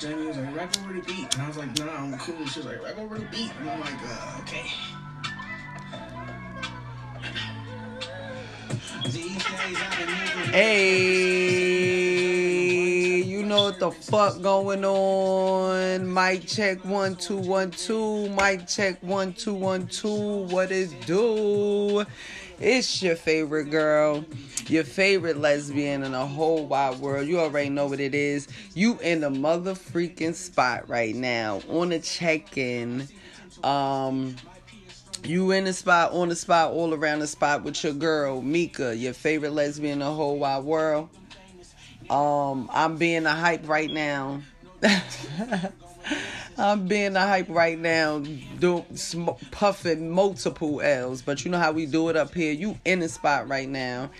Jamie was like, rap over the beat. And I was like, nah, I'm cool. She was like, rap over the beat. And I'm like, uh, okay. Hey, you know what the fuck going on? Mic check one two one two. Mic check one two one two. What is do? It's your favorite girl, your favorite lesbian in the whole wide world. You already know what it is. You in the mother freaking spot right now on the check-in. Um you in the spot, on the spot, all around the spot with your girl, Mika, your favorite lesbian in the whole wide world. Um, I'm being a hype right now. I'm being a hype right now, do, sm- puffing multiple L's. But you know how we do it up here. You in the spot right now.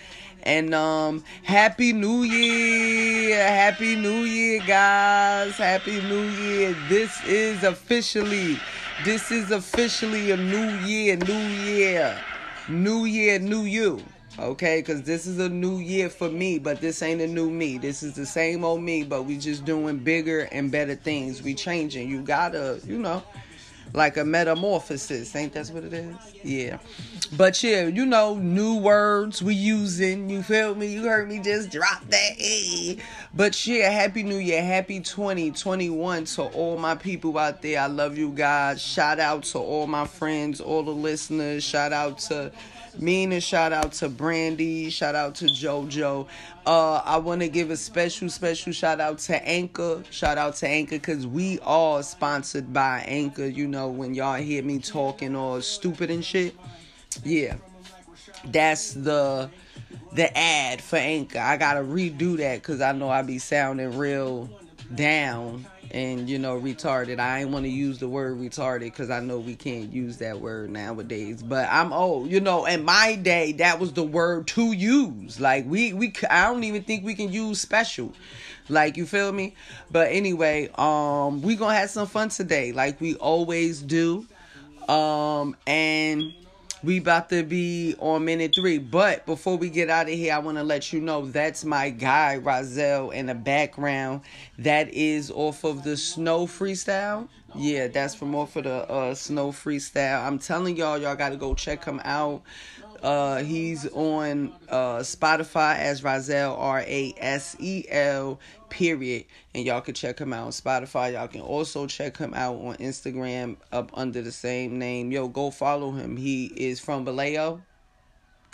And um happy new year. Happy new year guys. Happy new year. This is officially this is officially a new year, new year. New year, new you. Okay, because this is a new year for me, but this ain't a new me. This is the same old me, but we just doing bigger and better things. We changing. You gotta, you know, like a metamorphosis. Ain't that's what it is? Yeah. But yeah, you know, new words we using. You feel me? You heard me just drop that. Hey. But yeah, happy new year. Happy 2021 to all my people out there. I love you guys. Shout out to all my friends, all the listeners. Shout out to Mean a shout out to Brandy, shout out to JoJo. Uh, I want to give a special, special shout out to Anchor. Shout out to Anchor because we are sponsored by Anchor. You know, when y'all hear me talking all stupid and shit, yeah, that's the the ad for Anchor. I gotta redo that because I know I be sounding real down and you know retarded. I ain't want to use the word retarded because i know we can't use that word nowadays. But i'm old you know in my day that was the word to use. Like we we i don't even think we can use special. Like you feel me? But anyway um we gonna have some fun today like we always do. Um and we about to be on minute three. But before we get out of here, I want to let you know that's my guy, Rozelle, in the background. That is off of the Snow Freestyle. Yeah, that's from off of the uh, Snow Freestyle. I'm telling y'all, y'all got to go check him out. Uh, he's on uh, Spotify as Rozelle R A S E L period, and y'all can check him out on Spotify. Y'all can also check him out on Instagram up under the same name. Yo, go follow him. He is from Vallejo.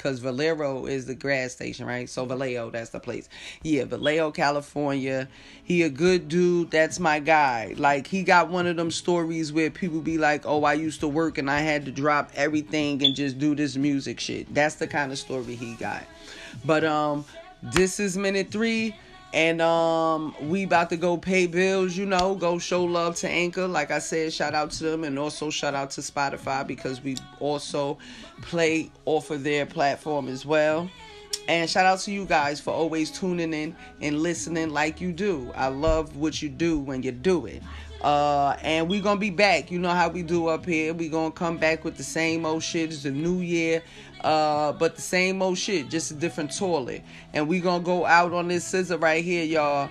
Cause Valero is the gas station, right? So Vallejo, that's the place. Yeah, Vallejo, California. He a good dude. That's my guy. Like he got one of them stories where people be like, "Oh, I used to work and I had to drop everything and just do this music shit." That's the kind of story he got. But um, this is minute three. And um we about to go pay bills, you know, go show love to Anchor. Like I said, shout out to them and also shout out to Spotify because we also play off of their platform as well. And shout out to you guys for always tuning in and listening like you do. I love what you do when you do it. Uh, and we gonna be back. You know how we do up here. We gonna come back with the same old shit. It's the new year. Uh, but the same old shit, just a different toilet. And we gonna go out on this scissor right here, y'all.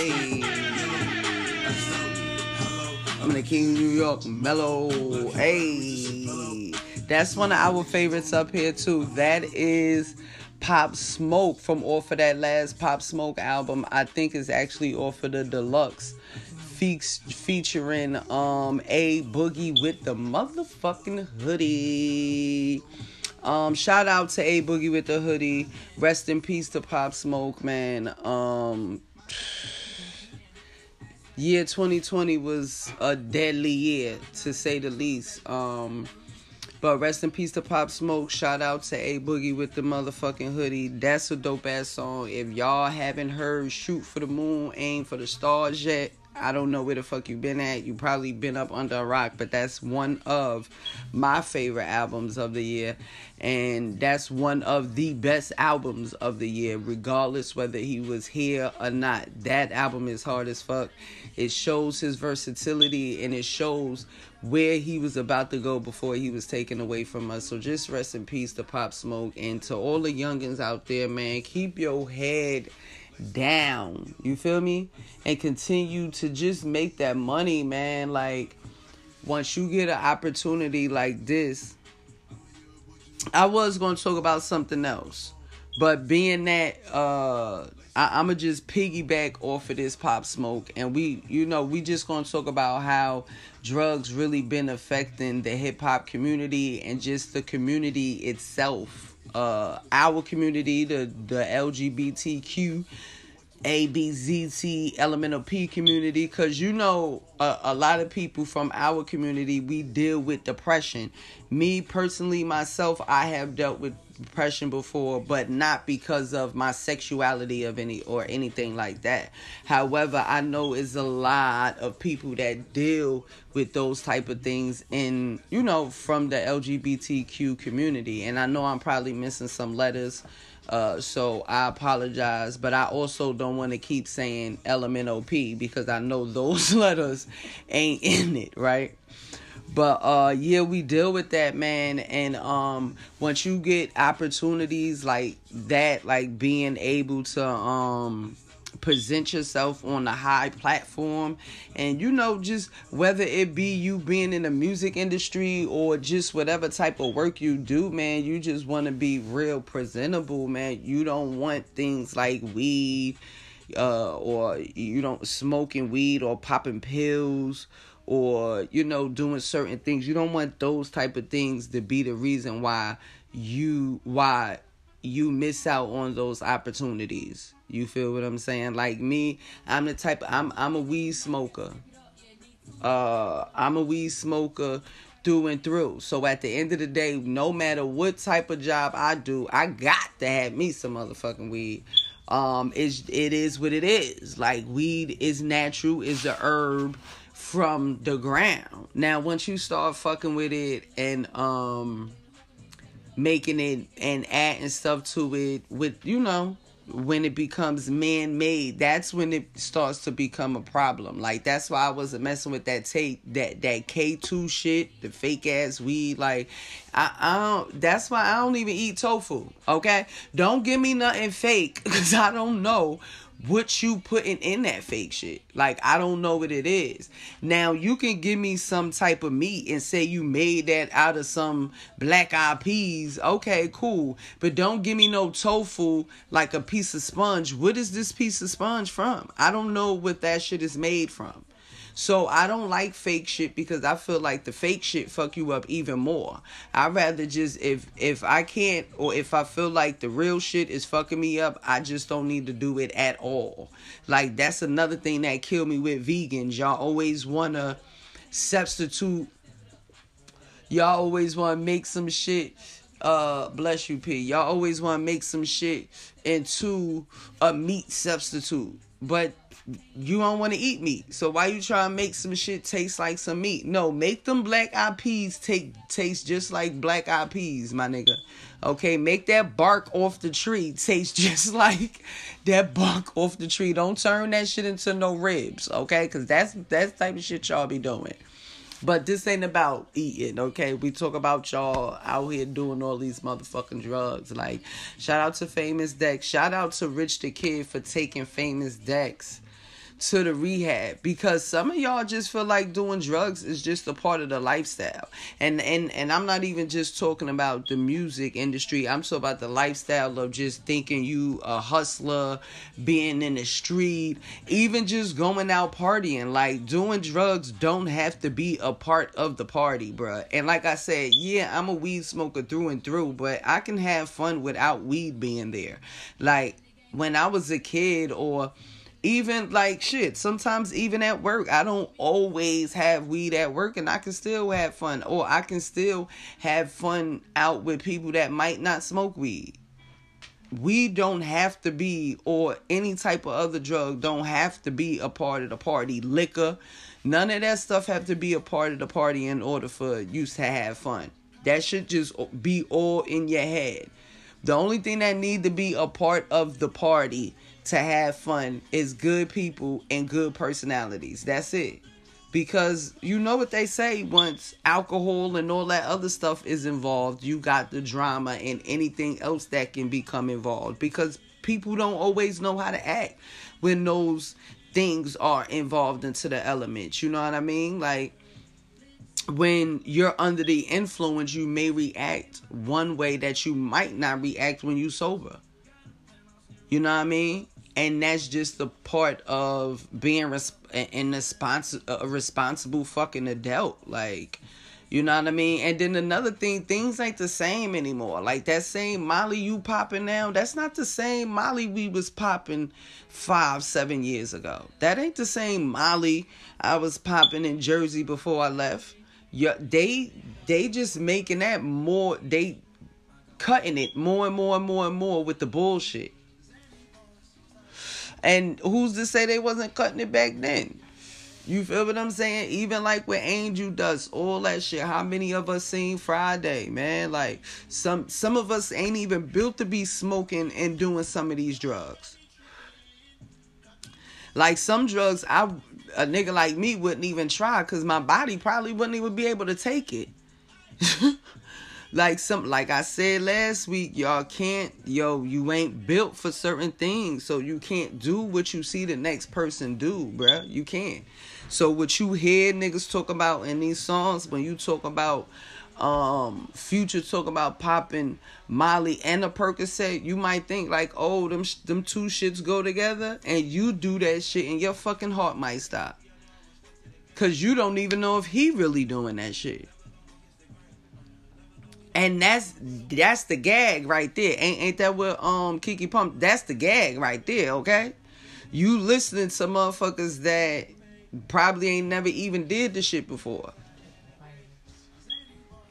Hey. I'm the King of New York, mellow. Hey, that's one of our favorites up here too. That is Pop Smoke from off of that last Pop Smoke album. I think is actually off of the deluxe. Featuring um a boogie with the motherfucking hoodie. Um, shout out to A Boogie with the hoodie. Rest in peace to Pop Smoke, man. Um, year 2020 was a deadly year to say the least. Um, but rest in peace to Pop Smoke. Shout out to A Boogie with the motherfucking hoodie. That's a dope ass song. If y'all haven't heard Shoot for the Moon, Aim for the Stars yet, I don't know where the fuck you been at. You probably been up under a rock, but that's one of my favorite albums of the year. And that's one of the best albums of the year, regardless whether he was here or not. That album is hard as fuck. It shows his versatility and it shows where he was about to go before he was taken away from us. So just rest in peace to Pop Smoke and to all the youngins out there, man. Keep your head down. You feel me? And continue to just make that money, man. Like once you get an opportunity like this, I was gonna talk about something else. But being that uh I, I'ma just piggyback off of this pop smoke and we you know, we just gonna talk about how drugs really been affecting the hip hop community and just the community itself. Uh our community, the the LGBTQ ABZT elemental P community because you know a, a, lot of people from our community we deal with depression. Me personally, myself, I have dealt with depression before, but not because of my sexuality of any or anything like that. However, I know it's a lot of people that deal with those type of things in you know from the LGBTQ community, and I know I'm probably missing some letters uh, so I apologize, but I also don't want to keep saying LMNOP because I know those letters ain't in it, right? But uh yeah, we deal with that, man. And um once you get opportunities like that, like being able to um present yourself on a high platform and you know just whether it be you being in the music industry or just whatever type of work you do man you just want to be real presentable man. You don't want things like weed uh, or you don't smoking weed or popping pills or you know doing certain things. You don't want those type of things to be the reason why you why you miss out on those opportunities you feel what I'm saying? Like me, I'm the type. I'm I'm a weed smoker. Uh, I'm a weed smoker through and through. So at the end of the day, no matter what type of job I do, I got to have me some motherfucking weed. Um, it's it is what it is. Like weed is natural, is the herb from the ground. Now once you start fucking with it and um making it and adding stuff to it with you know when it becomes man-made that's when it starts to become a problem. Like that's why i wasn't messing with that tape that that k2 shit the fake ass weed like I, I don't that's why i don't even eat tofu okay? Don't give me nothing fake because i don't know what you putting in that fake shit. Like I don't know what it is. Now you can give me some type of meat and say you made that out of some black eyed peas. Okay, cool. But don't give me no tofu like a piece of sponge. What is this piece of sponge from? I don't know what that shit is made from. So I don't like fake shit because I feel like the fake shit fuck you up even more. I'd rather just if if I can't or if I feel like the real shit is fucking me up, I just don't need to do it at all. Like that's another thing that killed me with vegans. Y'all always wanna substitute y'all always wanna make some shit uh bless you P. Y'all always wanna make some shit into a meat substitute. But you don't want to eat meat. So why you try to make some shit taste like some meat? No, make them black eyed peas take taste just like black eyed peas, my nigga. Okay, make that bark off the tree taste just like that bark off the tree. Don't turn that shit into no ribs, okay? Cause that's that's type of shit y'all be doing. But this ain't about eating, okay? We talk about y'all out here doing all these motherfucking drugs. Like, shout out to Famous Dex. Shout out to Rich the Kid for taking Famous Dex to the rehab because some of y'all just feel like doing drugs is just a part of the lifestyle. And and and I'm not even just talking about the music industry. I'm talking about the lifestyle of just thinking you a hustler, being in the street, even just going out partying. Like doing drugs don't have to be a part of the party, bruh. And like I said, yeah, I'm a weed smoker through and through, but I can have fun without weed being there. Like when I was a kid or even like shit sometimes even at work i don't always have weed at work and i can still have fun or i can still have fun out with people that might not smoke weed. We don't have to be or any type of other drug don't have to be a part of the party. Liquor none of that stuff have to be a part of the party in order for you to have fun. That should just be all in your head. The only thing that need to be a part of the party to have fun is good people and good personalities. That's it. Because you know what they say once alcohol and all that other stuff is involved you got the drama and anything else that can become involved. Because people don't always know how to act when those things are involved into the elements. You know what i mean? Like when you're under the influence you may react one way that you might not react when you sober. You know what i mean and that's just the part of being responsible, a responsible fucking adult. Like, you know what I mean? And then another thing, things ain't the same anymore. Like that same Molly you popping now, that's not the same Molly we was popping five, seven years ago. That ain't the same Molly I was popping in Jersey before I left. Yeah, they they just making that more. They cutting it more and more and more and more with the bullshit. And who's to say they wasn't cutting it back then? You feel what I'm saying? Even like what Angel does, all that shit. How many of us seen Friday, man? Like some some of us ain't even built to be smoking and doing some of these drugs. Like some drugs, I a nigga like me wouldn't even try because my body probably wouldn't even be able to take it. like some like I said last week, y'all can't yo, you ain't built for certain things, so you can't do what you see the next person do, bruh. You can't. So what you hear niggas talk about in these songs when you talk about um future talk about popping Molly and a Percocet, you might think like, oh, them them two shits go together, and you do that shit, and your fucking heart might stop, cause you don't even know if he really doing that shit. And that's that's the gag right there. Ain't ain't that what um Kiki Pump? That's the gag right there, okay? You listening to motherfuckers that probably ain't never even did the shit before.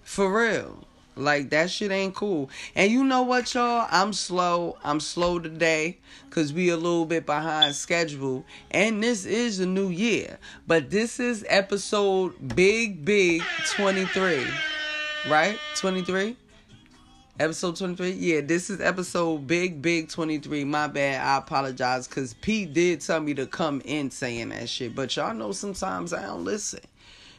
For real. Like that shit ain't cool. And you know what, y'all? I'm slow. I'm slow today because we a little bit behind schedule. And this is a new year. But this is episode Big Big 23 right? 23? Episode 23? Yeah, this is episode Big Big 23. My bad. I apologize because Pete did tell me to come in saying that shit. But y'all know sometimes I don't listen.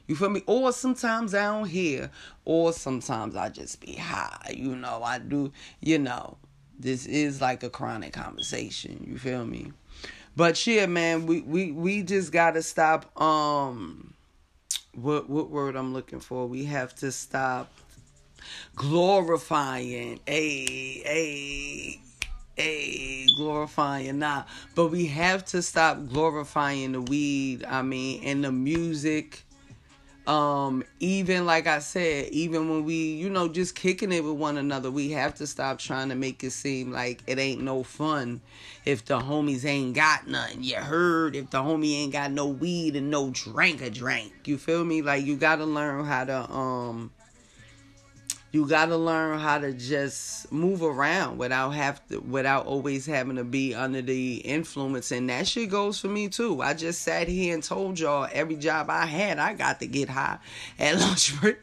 You feel me? Or sometimes I don't hear. Or sometimes I just be high. You know, I do, you know. This is like a chronic conversation. You feel me? But yeah, man, we, we, we just gotta stop um what what word I'm looking for. We have to stop glorifying. A a a glorifying. Nah but we have to stop glorifying the weed i mean and the music um even like i said even when we you know just kicking it with one another we have to stop trying to make it seem like it ain't no fun if the homies ain't got nothing. You heard? If the homie ain't got no weed and no drink a drink. You feel me? Like you gotta learn how to um you got to learn how to just move around without have to without always having to be under the influence. And that shit goes for me too. I just sat here and told y'all every job i had i got to get high at lunch break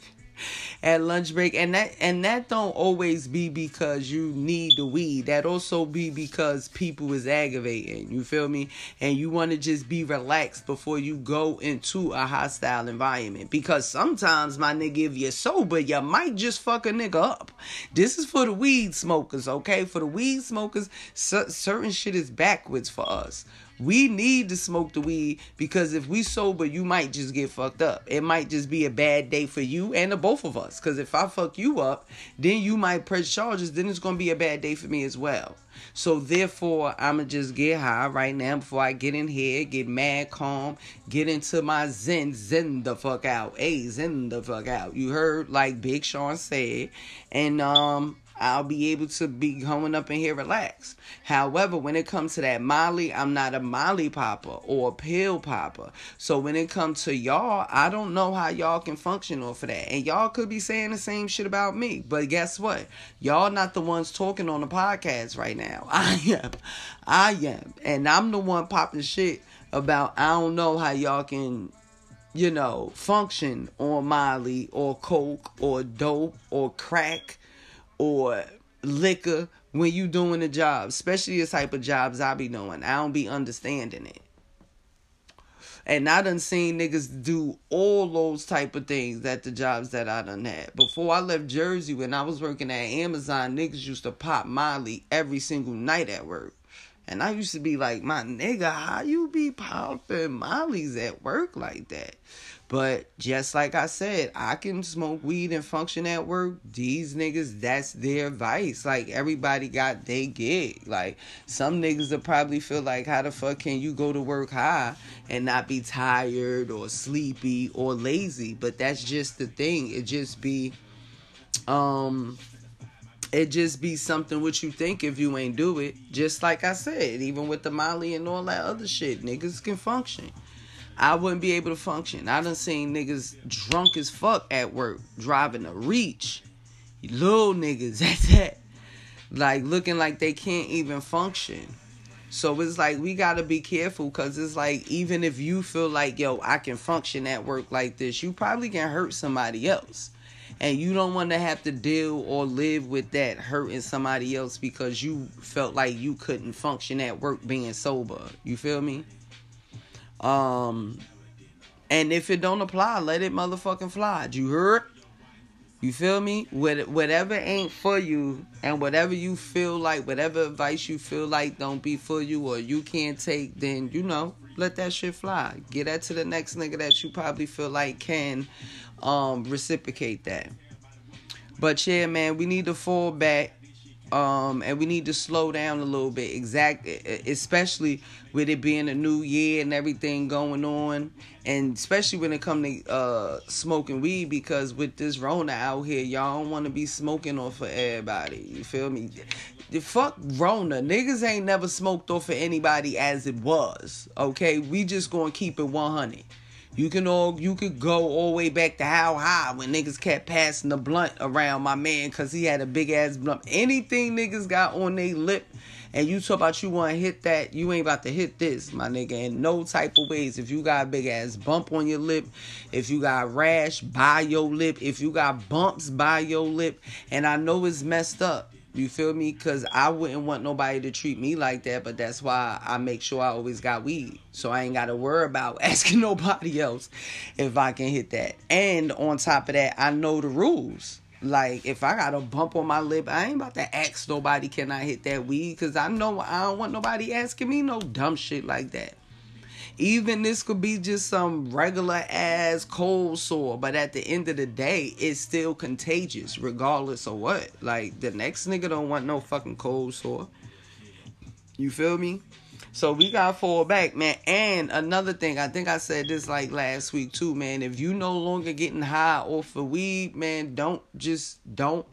at lunch break. And that and that don't always be because you need the weed. That also be because people is aggravating you feel me? And you want to just be relaxed before you go into a hostile environment. Because sometimes my nigga if you're sober you might just fuck a nigga up. This is for the weed smokers okay? For the weed smokers certain shit is backwards for us we need to smoke the weed because if we sober, you might just get fucked up. It might just be a bad day for you and the both of us. Because if I fuck you up, then you might press charges. Then it's gonna be a bad day for me as well. So therefore, I'ma just get high right now before I get in here, get mad calm, get into my zen, zen the fuck out, hey, zen the fuck out. You heard like Big Sean said, and um, I'll be able to be going up in here relaxed. However, when it comes to that Molly, I'm not a Molly popper or a pill popper. So when it comes to y'all, I don't know how y'all can function off of that. And y'all could be saying the same shit about me. But guess what? Y'all not the ones talking on the podcast right now. I am. I am. And I'm the one popping shit about I don't know how y'all can you know, function on Molly or Coke or dope or crack or liquor when you doing a job, especially the type of jobs I be doing. I don't be understanding it. And I done seen niggas do all those type of things at the jobs that I done had. Before I left Jersey, when I was working at Amazon, niggas used to pop Molly every single night at work. And I used to be like, my nigga, how you be popping Molly's at work like that? But just like I said, I can smoke weed and function at work. These niggas, that's their vice. Like everybody got their gig. Like some niggas will probably feel like, how the fuck can you go to work high and not be tired or sleepy or lazy? But that's just the thing. It just be, um, it just be something what you think if you ain't do it. Just like I said, even with the Molly and all that other shit, niggas can function. I wouldn't be able to function. I done seen niggas drunk as fuck at work, driving a reach. Little niggas, that's that. Like looking like they can't even function. So it's like we gotta be careful because it's like even if you feel like yo I can function at work like this, you probably can hurt somebody else, and you don't want to have to deal or live with that hurting somebody else because you felt like you couldn't function at work being sober. You feel me? Um, and if it don't apply, let it motherfucking fly. You heard? You feel me? Whatever ain't for you, and whatever you feel like, whatever advice you feel like don't be for you or you can't take, then you know, let that shit fly. Get that to the next nigga that you probably feel like can um reciprocate that. But yeah, man, we need to fall back um and we need to slow down a little bit exact especially with it being a new year and everything going on. And especially when it come to uh smoking weed because with this rona out here y'all don't want to be smoking off of everybody you feel me? The fuck rona niggas ain't never smoked off of anybody as it was okay? We just gonna keep it 100 you can all you could go all the way back to how high when niggas kept passing the blunt around my man because he had a big ass blunt. Anything niggas got on their lip and you talk about you want to hit that, you ain't about to hit this, my nigga. In no type of ways. If you got a big ass bump on your lip, if you got rash by your lip, if you got bumps by your lip, and I know it's messed up. You feel me? Cause I wouldn't want nobody to treat me like that, but that's why I make sure I always got weed. So I ain't gotta worry about asking nobody else if I can hit that. And on top of that, I know the rules. Like if I got a bump on my lip, I ain't about to ask nobody can I hit that weed because I know I don't want nobody asking me no dumb shit like that. Even this could be just some regular ass cold sore, but at the end of the day, it's still contagious, regardless of what. Like the next nigga don't want no fucking cold sore. You feel me? So we gotta fall back, man. And another thing, I think I said this like last week too, man. If you no longer getting high off of weed, man, don't just don't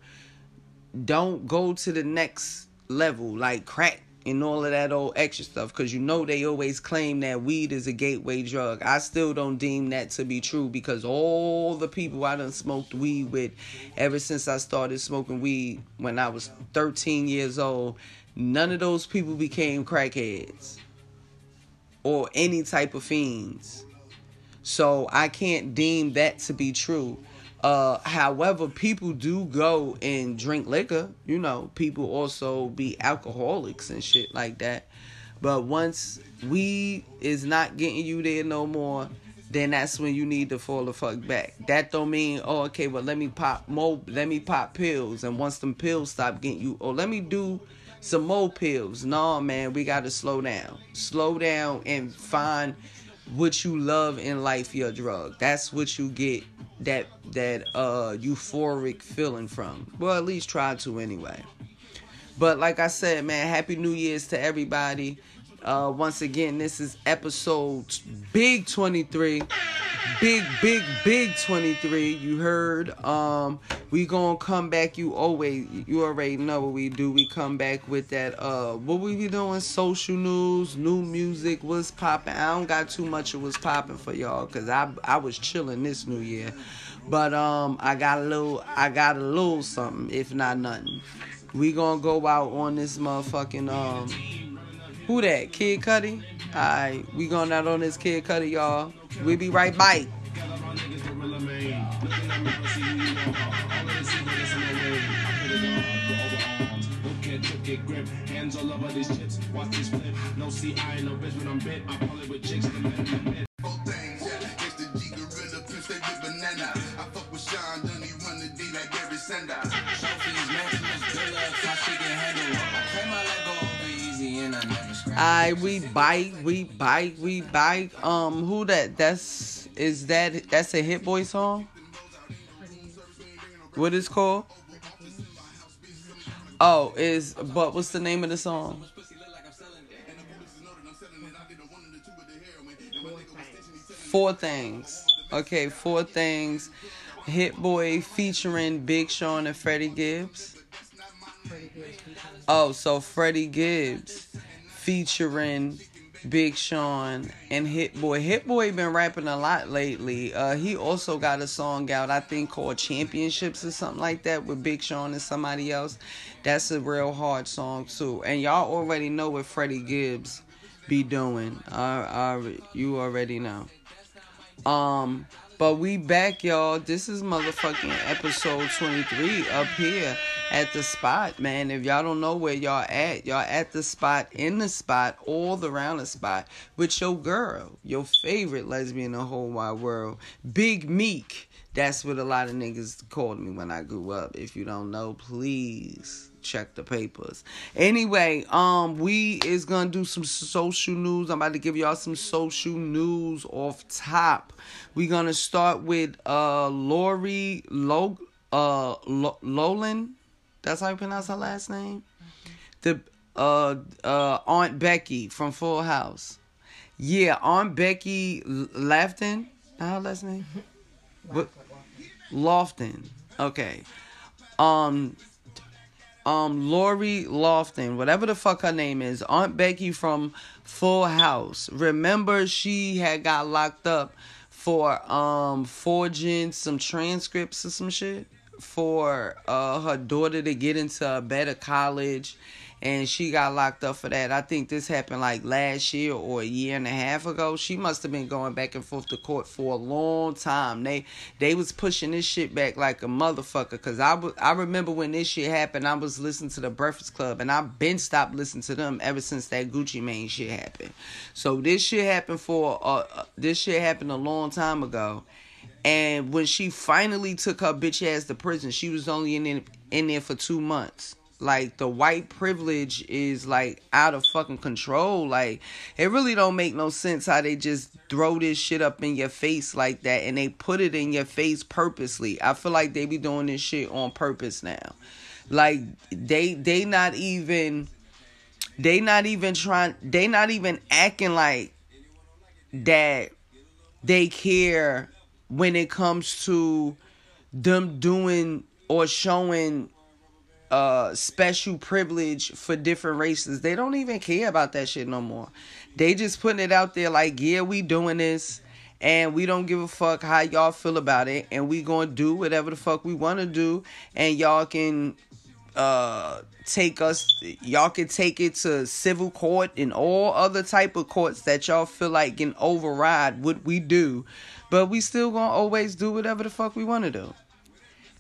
don't go to the next level like crack and all of that old extra stuff because you know they always claim that weed is a gateway drug. I still don't deem that to be true because all the people I done smoked weed with ever since I started smoking weed when I was 13 years old, none of those people became crackheads or any type of fiends. So I can't deem that to be true. Uh, however, people do go and drink liquor. You know, people also be alcoholics and shit like that. But once weed is not getting you there no more, then that's when you need to fall the fuck back. That don't mean, oh, okay, well, let me pop more, let me pop pills. And once them pills stop getting you, or let me do some more pills. No, man, we got to slow down. Slow down and find what you love in life your drug. That's what you get that that uh euphoric feeling from. Well, at least try to anyway. But like I said, man, happy New Year's to everybody. Uh once again, this is episode big 23. big, big, big 23. You heard. Um, we gonna come back. You always, you already know what we do. We come back with that. Uh, what we be doing? Social news, new music. What's popping? I don't got too much of what's popping for y'all, cause I I was chilling this New Year, but um, I got a little, I got a little something, if not nothing. We gonna go out on this motherfucking um, who that? Kid Cudi. Alright, we going out on this Kid Cudi, y'all. We be right back. Get grip, hands all over these chips. Watch this flip. No, see, I ain't no bitch when I'm bit. I pull it with chicks. I we bite, we bite, we bite. Um, who that? That's is that? That's a Hit Boy song. What is called? Oh, is but what's the name of the song? Four things. Okay, four things. Hit Boy featuring Big Sean and Freddie Gibbs. Oh, so Freddie Gibbs featuring Big Sean and Hit Boy. Hit Boy been rapping a lot lately. Uh, he also got a song out, I think, called Championships or something like that with Big Sean and somebody else. That's a real hard song too. And y'all already know what Freddie Gibbs be doing. I, I, you already know. Um, but we back, y'all. This is motherfucking episode 23 up here at the spot, man. If y'all don't know where y'all at, y'all at the spot, in the spot, all around the spot with your girl, your favorite lesbian in the whole wide world, Big Meek. That's what a lot of niggas called me when I grew up. If you don't know, please check the papers. Anyway, um, we is gonna do some social news. I'm about to give y'all some social news off top. we gonna start with uh Lori Log uh Lo- Lolan. That's how you pronounce her last name. The uh uh Aunt Becky from Full House. Yeah, Aunt Becky Lafton. How her last name? What? Lofton. Okay. Um um Lori Lofton, whatever the fuck her name is, Aunt Becky from Full House. Remember she had got locked up for um forging some transcripts or some shit for uh her daughter to get into a better college and she got locked up for that. I think this happened like last year or a year and a half ago. She must have been going back and forth to court for a long time. They they was pushing this shit back like a motherfucker. Cause I remember when this shit happened, I was listening to the Breakfast Club, and I've been stopped listening to them ever since that Gucci Mane shit happened. So this shit happened for uh, uh this shit happened a long time ago. And when she finally took her bitch ass to prison, she was only in in, in there for two months. Like the white privilege is like out of fucking control. Like it really don't make no sense how they just throw this shit up in your face like that and they put it in your face purposely. I feel like they be doing this shit on purpose now. Like they they not even they not even trying they not even acting like that they care when it comes to them doing or showing uh special privilege for different races. They don't even care about that shit no more. They just putting it out there like, yeah, we doing this and we don't give a fuck how y'all feel about it and we going to do whatever the fuck we want to do and y'all can uh take us y'all can take it to civil court and all other type of courts that y'all feel like can override what we do but we still gonna always do whatever the fuck we want to do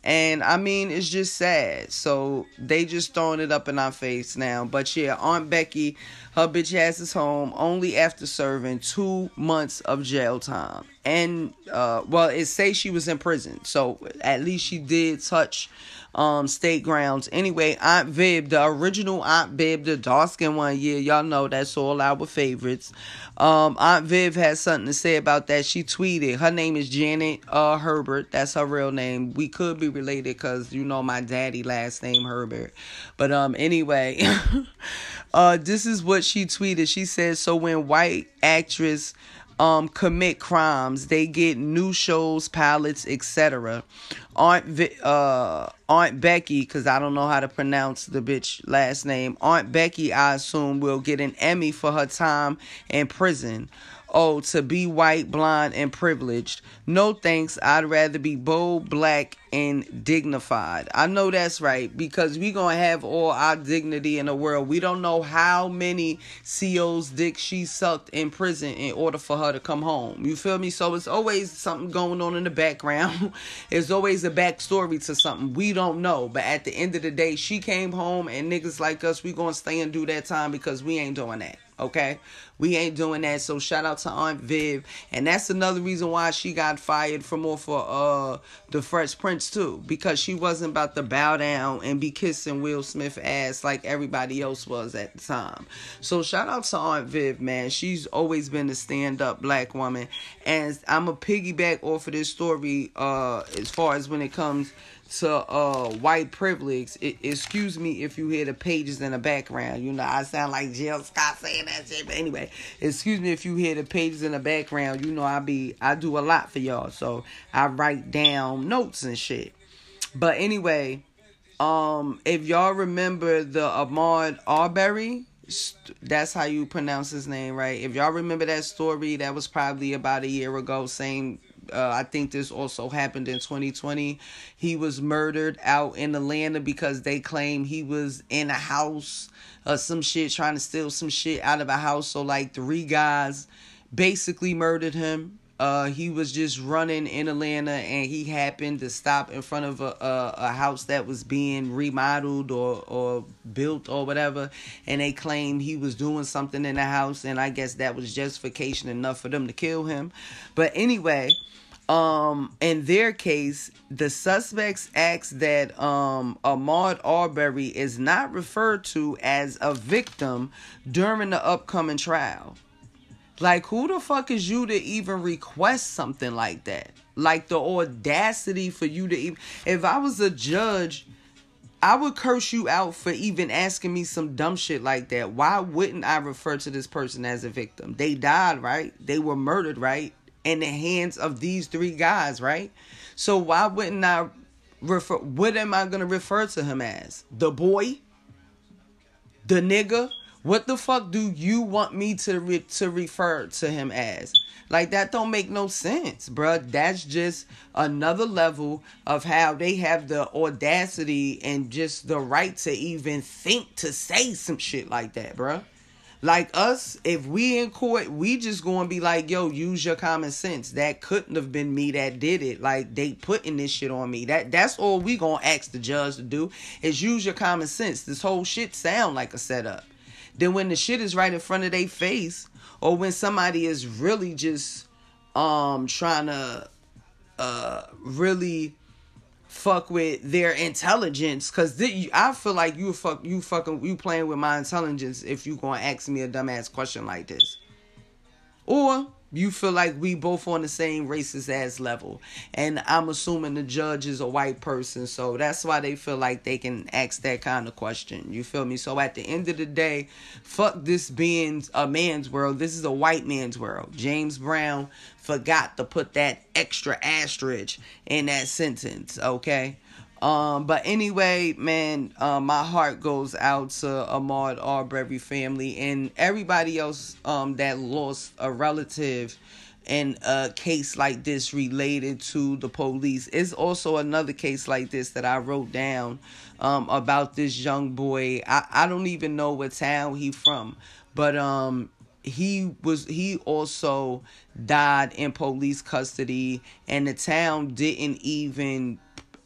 and I mean, it's just sad. So they just throwing it up in our face now. But yeah, Aunt Becky, her bitch ass is home only after serving two months of jail time. And uh, well, it say she was in prison, so at least she did touch um state grounds. Anyway, Aunt Viv, the original Aunt Viv, the dark skin one, yeah, y'all know that's all our favorites. Um, Aunt Viv has something to say about that. She tweeted, her name is Janet uh Herbert. That's her real name. We could be related because you know my daddy last name Herbert. But um anyway, uh this is what she tweeted. She said, so when white actress um commit crimes. They get new shows pilots etc aunt uh aunt becky because i don't know how to pronounce the bitch last name. Aunt becky i assume will get an emmy for her time in prison Oh, to be white, blonde, and privileged. No thanks. I'd rather be bold, black, and dignified. I know that's right because we gonna have all our dignity in the world. We don't know how many CO's dick she sucked in prison in order for her to come home. You feel me? So it's always something going on in the background. it's always a backstory to something we don't know. But at the end of the day, she came home and niggas like us, we gonna stay and do that time because we ain't doing that. Okay, we ain't doing that. So shout out to Aunt Viv, and that's another reason why she got fired from off for uh the Fresh Prince too, because she wasn't about to bow down and be kissing Will Smith ass like everybody else was at the time. So shout out to Aunt Viv, man. She's always been a stand up black woman, and I'm a piggyback off of this story uh as far as when it comes to uh white privilege. I, excuse me if you hear the pages in the background. You know, I sound like Jill Scott saying that shit. But anyway, excuse me if you hear the pages in the background. You know, I be I do a lot for y'all, so I write down notes and shit. But anyway, um, if y'all remember the Ahmaud Arbery. That's how you pronounce his name, right? If y'all remember that story, that was probably about a year ago. Same uh, I think this also happened in 2020. He was murdered out in Atlanta because they claim he was in a house or some shit trying to steal some shit out of a house. So like three guys basically murdered him. Uh, he was just running in Atlanta and he happened to stop in front of a, a, a house that was being remodeled or, or built or whatever. And they claimed he was doing something in the house. And I guess that was justification enough for them to kill him. But anyway, um in their case the suspects asked that um ahmaud arbery is not referred to as a victim during the upcoming trial like who the fuck is you to even request something like that like the audacity for you to even if i was a judge I would curse you out for even asking me some dumb shit like that. Why wouldn't I refer to this person as a victim? They died, right? They were murdered, right? In the hands of these three guys, right? So why wouldn't I refer what am I gonna refer to him as? The boy? The nigga? What the fuck do you want me to re- to refer to him as? Like that don't make no sense, bruh. That's just another level of how they have the audacity and just the right to even think to say some shit like that, bruh. Like us, if we in court, we just gonna be like, yo, use your common sense. That couldn't have been me that did it. Like they putting this shit on me. That that's all we gonna ask the judge to do is use your common sense. This whole shit sound like a setup. Then when the shit is right in front of their face, or when somebody is really just um trying to uh really fuck with their intelligence. Because I feel like you fuck you fucking you playing with my intelligence if you gonna ask me a dumbass question like this, or you feel like we both on the same racist ass level, and I'm assuming the judge is a white person, so that's why they feel like they can ask that kind of question. You feel me? So at the end of the day, fuck this being a man's world. This is a white man's world. James Brown forgot to put that extra asterisk in that sentence, okay? Um, but anyway, man, uh, my heart goes out to Ahmaud Arbery family and everybody else um, that lost a relative in a case like this related to the police. It's also another case like this that I wrote down um, about this young boy. I, I don't even know what town he from, but um, he was he also died in police custody and the town didn't even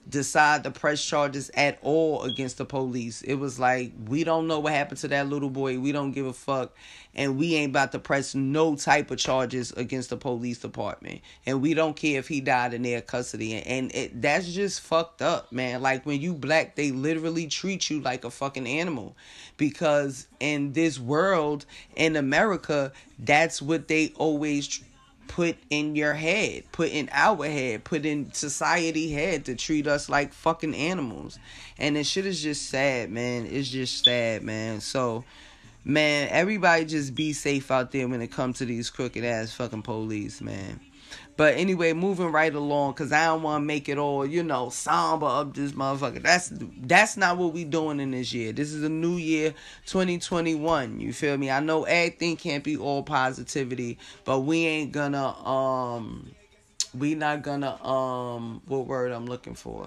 decide to press charges at all against the police. It was like we don't know what happened to that little boy. We don't give a fuck and we ain't about to press no type of charges against the police department. And we don't care if he died in their custody and it that's just fucked up, man. Like when you black, they literally treat you like a fucking animal because in this world in America, that's what they always put in your head, put in our head, put in society head to treat us like fucking animals. And this shit is just sad, man. It's just sad, man. So, man, everybody just be safe out there when it comes to these crooked ass fucking police, man. But anyway, moving right along, cause I don't want to make it all, you know, somber up this motherfucker. That's that's not what we doing in this year. This is a new year, 2021. You feel me? I know everything can't be all positivity, but we ain't gonna um, we not gonna um, what word I'm looking for?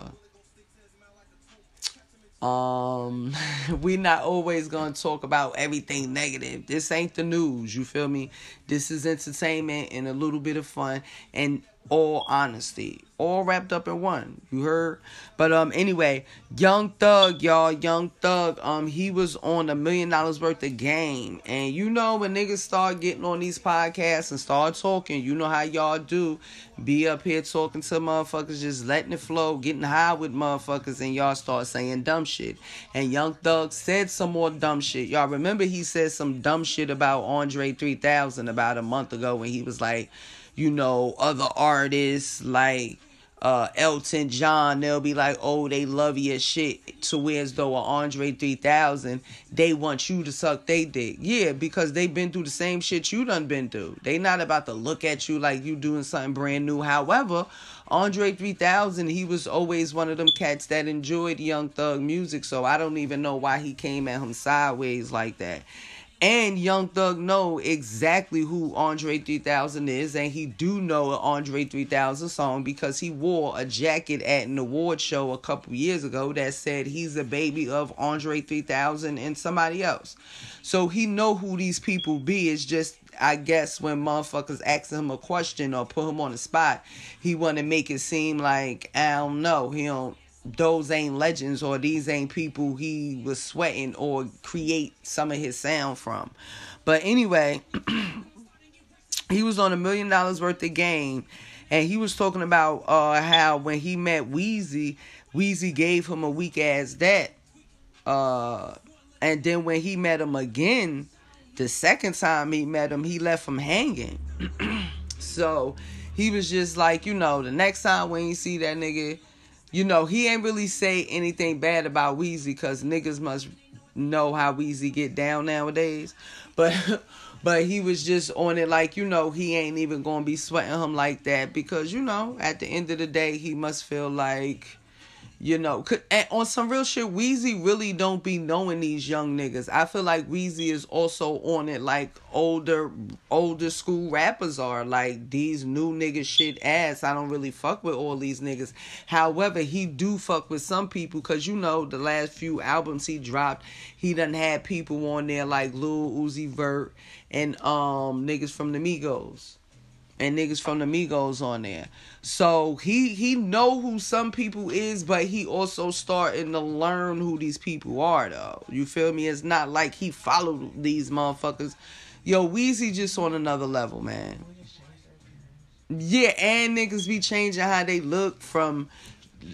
Um we not always gonna talk about everything negative. This ain't the news you feel me? This is entertainment and a little bit of fun. And all honesty all wrapped up in one. You heard? But um anyway young thug y'all young thug um he was on a million dollars worth of game. And you know when niggas start getting on these podcasts and start talking you know how y'all do. Be up here talking to motherfuckers just letting it flow getting high with motherfuckers and y'all start saying dumb shit. And young thug said some more dumb shit. Y'all remember he said some dumb shit about andre 3000 about a month ago when he was like you know, other artists like uh, Elton John, they'll be like, oh, they love your shit. To where as though a Andre 3000, they want you to suck they dick. Yeah, because they've been through the same shit you done been through. They not about to look at you like you doing something brand new. However, Andre 3000, he was always one of them cats that enjoyed Young Thug music. So I don't even know why he came at him sideways like that. And Young Thug know exactly who Andre 3000 is, and he do know an Andre 3000 song because he wore a jacket at an award show a couple years ago that said he's a baby of Andre 3000 and somebody else. So he know who these people be. It's just I guess when motherfuckers ask him a question or put him on the spot, he want to make it seem like I don't know. He don't those ain't legends or these ain't people he was sweating or create some of his sound from. But anyway, he was on a million dollars worth of game and he was talking about uh, how when he met Weezy, Weezy gave him a weak ass that. Uh, and then when he met him again, the second time he met him, he left him hanging. so he was just like, you know, the next time when you see that nigga, you know, he ain't really say anything bad about Weezy because niggas must know how Weezy get down nowadays. But but he was just on it like, you know, he ain't even gonna be sweating him like that because, you know, at the end of the day he must feel like you know, on some real shit, Weezy really don't be knowing these young niggas. I feel like Weezy is also on it like older older school rappers are. Like these new niggas shit ass. I don't really fuck with all these niggas. However, he do fuck with some people because you know the last few albums he dropped, he done had people on there like Lil Uzi Vert and um niggas from the Migos and niggas from the Migos on there. So he he know who some people is, but he also starting to learn who these people are though. You feel me? It's not like he followed these motherfuckers. Yo, Weezy just on another level, man. Yeah, and niggas be changing how they look from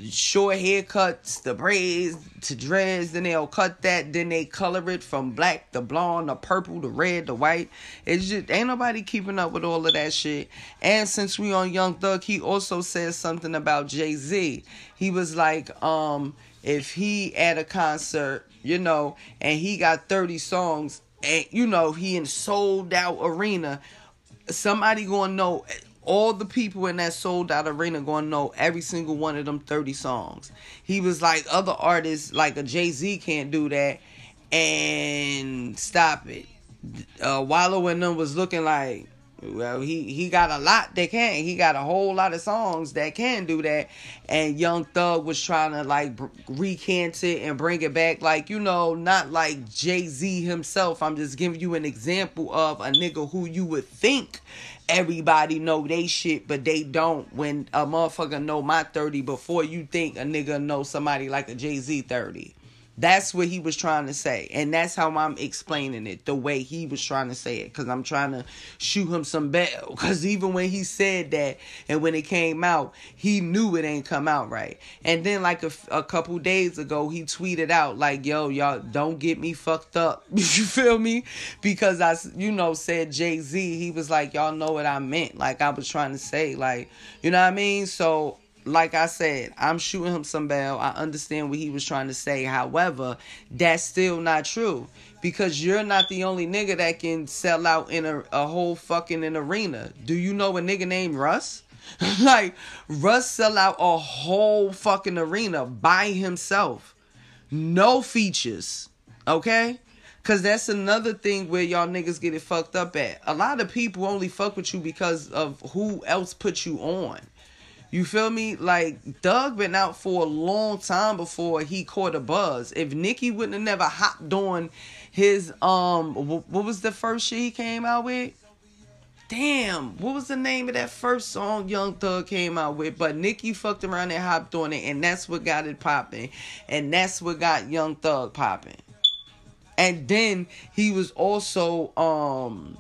short haircuts, the braids to dreads, then they'll cut that, then they color it from black to blonde, to purple, to red, to white. It's just ain't nobody keeping up with all of that shit. And since we on Young Thug, he also said something about Jay Z. He was like, um, if he at a concert, you know, and he got 30 songs, and you know, he in sold out arena, somebody gonna know all the people in that sold out arena gonna know every single one of them 30 songs. He was like other artists like a Jay-Z can't do that and stop it. Uh Wallo and them was looking like well he he got a lot that can he got a whole lot of songs that can do that and young thug was trying to like recant it and bring it back like you know not like jay-z himself i'm just giving you an example of a nigga who you would think everybody know they shit, but they don't. When a motherfucker know my 30 before you think a nigga know somebody like a Jay Z 30. That's what he was trying to say. And that's how I'm explaining it, the way he was trying to say it. Because I'm trying to shoot him some bell. Because even when he said that and when it came out, he knew it ain't come out right. And then, like a, a couple days ago, he tweeted out, like, yo, y'all don't get me fucked up. you feel me? Because I, you know, said Jay Z. He was like, y'all know what I meant. Like, I was trying to say, like, you know what I mean? So like I said, I'm shooting him some bell. I understand what he was trying to say. However, that's still not true because you're not the only nigga that can sell out in a, a whole fucking an arena. Do you know a nigga named Russ? like Russ sell out a whole fucking arena by himself. No features. Okay? Cause that's another thing where y'all niggas get it fucked up at. A lot of people only fuck with you because of who else put you on. You feel me? Like Thug been out for a long time before he caught a buzz. If Nicki wouldn't have never hopped on his um, wh- what was the first shit he came out with? Damn, what was the name of that first song Young Thug came out with? But Nicki fucked around and hopped on it, and that's what got it popping, and that's what got Young Thug popping. And then he was also um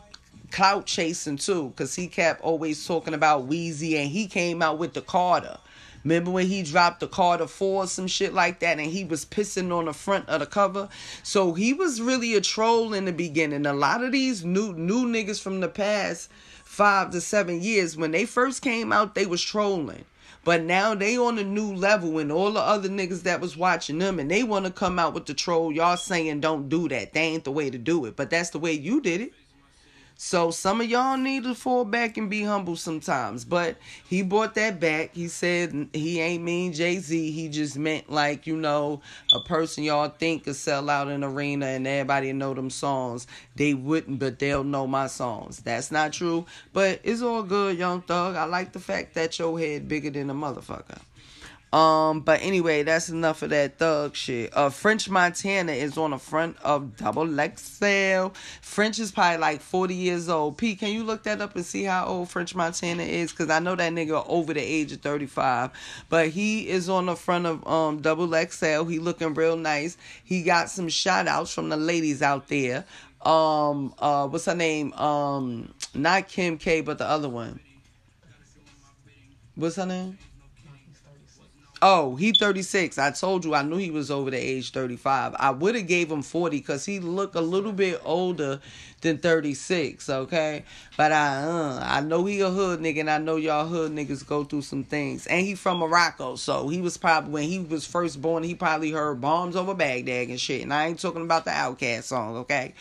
clout chasing too, cause he kept always talking about Weezy, and he came out with the Carter. Remember when he dropped the Carter 4 some shit like that and he was pissing on the front of the cover? So he was really a troll in the beginning. A lot of these new new niggas from the past five to seven years, when they first came out, they was trolling. But now they on a new level and all the other niggas that was watching them and they want to come out with the troll. Y'all saying don't do that. They ain't the way to do it. But that's the way you did it. So some of y'all need to fall back and be humble sometimes. But he brought that back. He said he ain't mean Jay Z. He just meant like, you know, a person y'all think could sell out an arena and everybody know them songs. They wouldn't, but they'll know my songs. That's not true. But it's all good, young thug. I like the fact that your head bigger than a motherfucker. Um, but anyway, that's enough of that thug shit. Uh, French Montana is on the front of Double XL. French is probably like 40 years old. Pete, can you look that up and see how old French Montana is? Cause I know that nigga over the age of 35. But he is on the front of um Double XL. He looking real nice. He got some shout outs from the ladies out there. Um, uh, what's her name? Um, not Kim K, but the other one. What's her name? Oh, he 36. I told you I knew he was over the age 35. I would have gave him 40 because he look a little bit older than 36, okay? But I uh, I know he a hood nigga and I know y'all hood niggas go through some things. And he from Morocco, so he was probably when he was first born, he probably heard bombs over Baghdad and shit. And I ain't talking about the OutKast song, okay?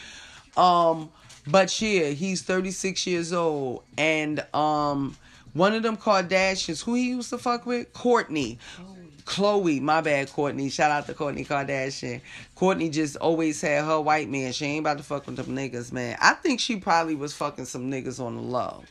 Um, but yeah, he's 36 years old and um one of them Kardashians, who he used to fuck with? Kourtney. Khloé, my bad, Kourtney. Shout out to Kourtney Kardashian. Kourtney just always had her white man. She ain't about to fuck with them niggas, man. I think she probably was fucking some niggas on the low.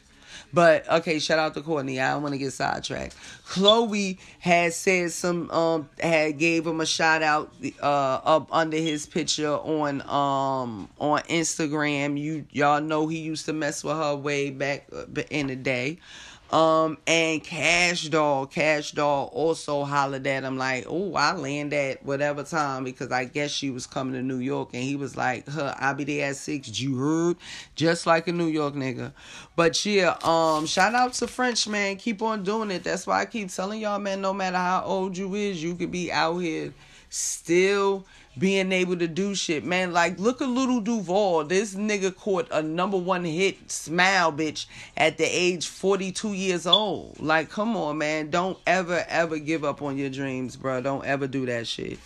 But okay, shout out to Kourtney. I don't want to get sidetracked. Khloé had said some um had gave him a shout out uh up under his picture on um on Instagram. You y'all know he used to mess with her way back uh, in the day. Um and Cash Doll, Cash Doll also hollered at him like, "Oh, I land at whatever time because I guess she was coming to New York." And he was like, "Huh, I'll be there at six. You heard? Just like a New York nigga." But yeah, um, shout out to French man. Keep on doing it. That's why I keep telling y'all, man. No matter how old you is, you could be out here still being able to do shit, man. Like, look at Lil Duval. This nigga caught a number one hit, Smile Bitch, at the age 42 years old. Like, come on, man. Don't ever, ever give up on your dreams, bro. Don't ever do that shit.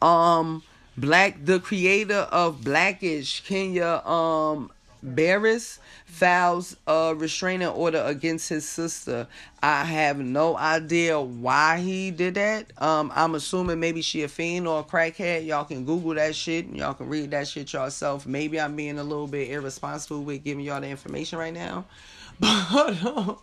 Um, Black, the creator of Blackish, Kenya, um, Barris files a restraining order against his sister. I have no idea why he did that. Um, I'm assuming maybe she a fiend or a crackhead. Y'all can Google that shit and y'all can read that shit yourself. Maybe I'm being a little bit irresponsible with giving y'all the information right now, but. Um,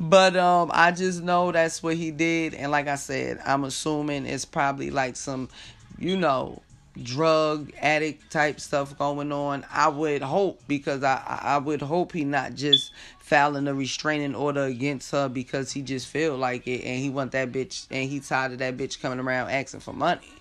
but um, I just know that's what he did, and like I said, I'm assuming it's probably like some, you know, drug addict type stuff going on. I would hope because I I would hope he not just filing a restraining order against her because he just feel like it and he want that bitch and he tired of that bitch coming around asking for money.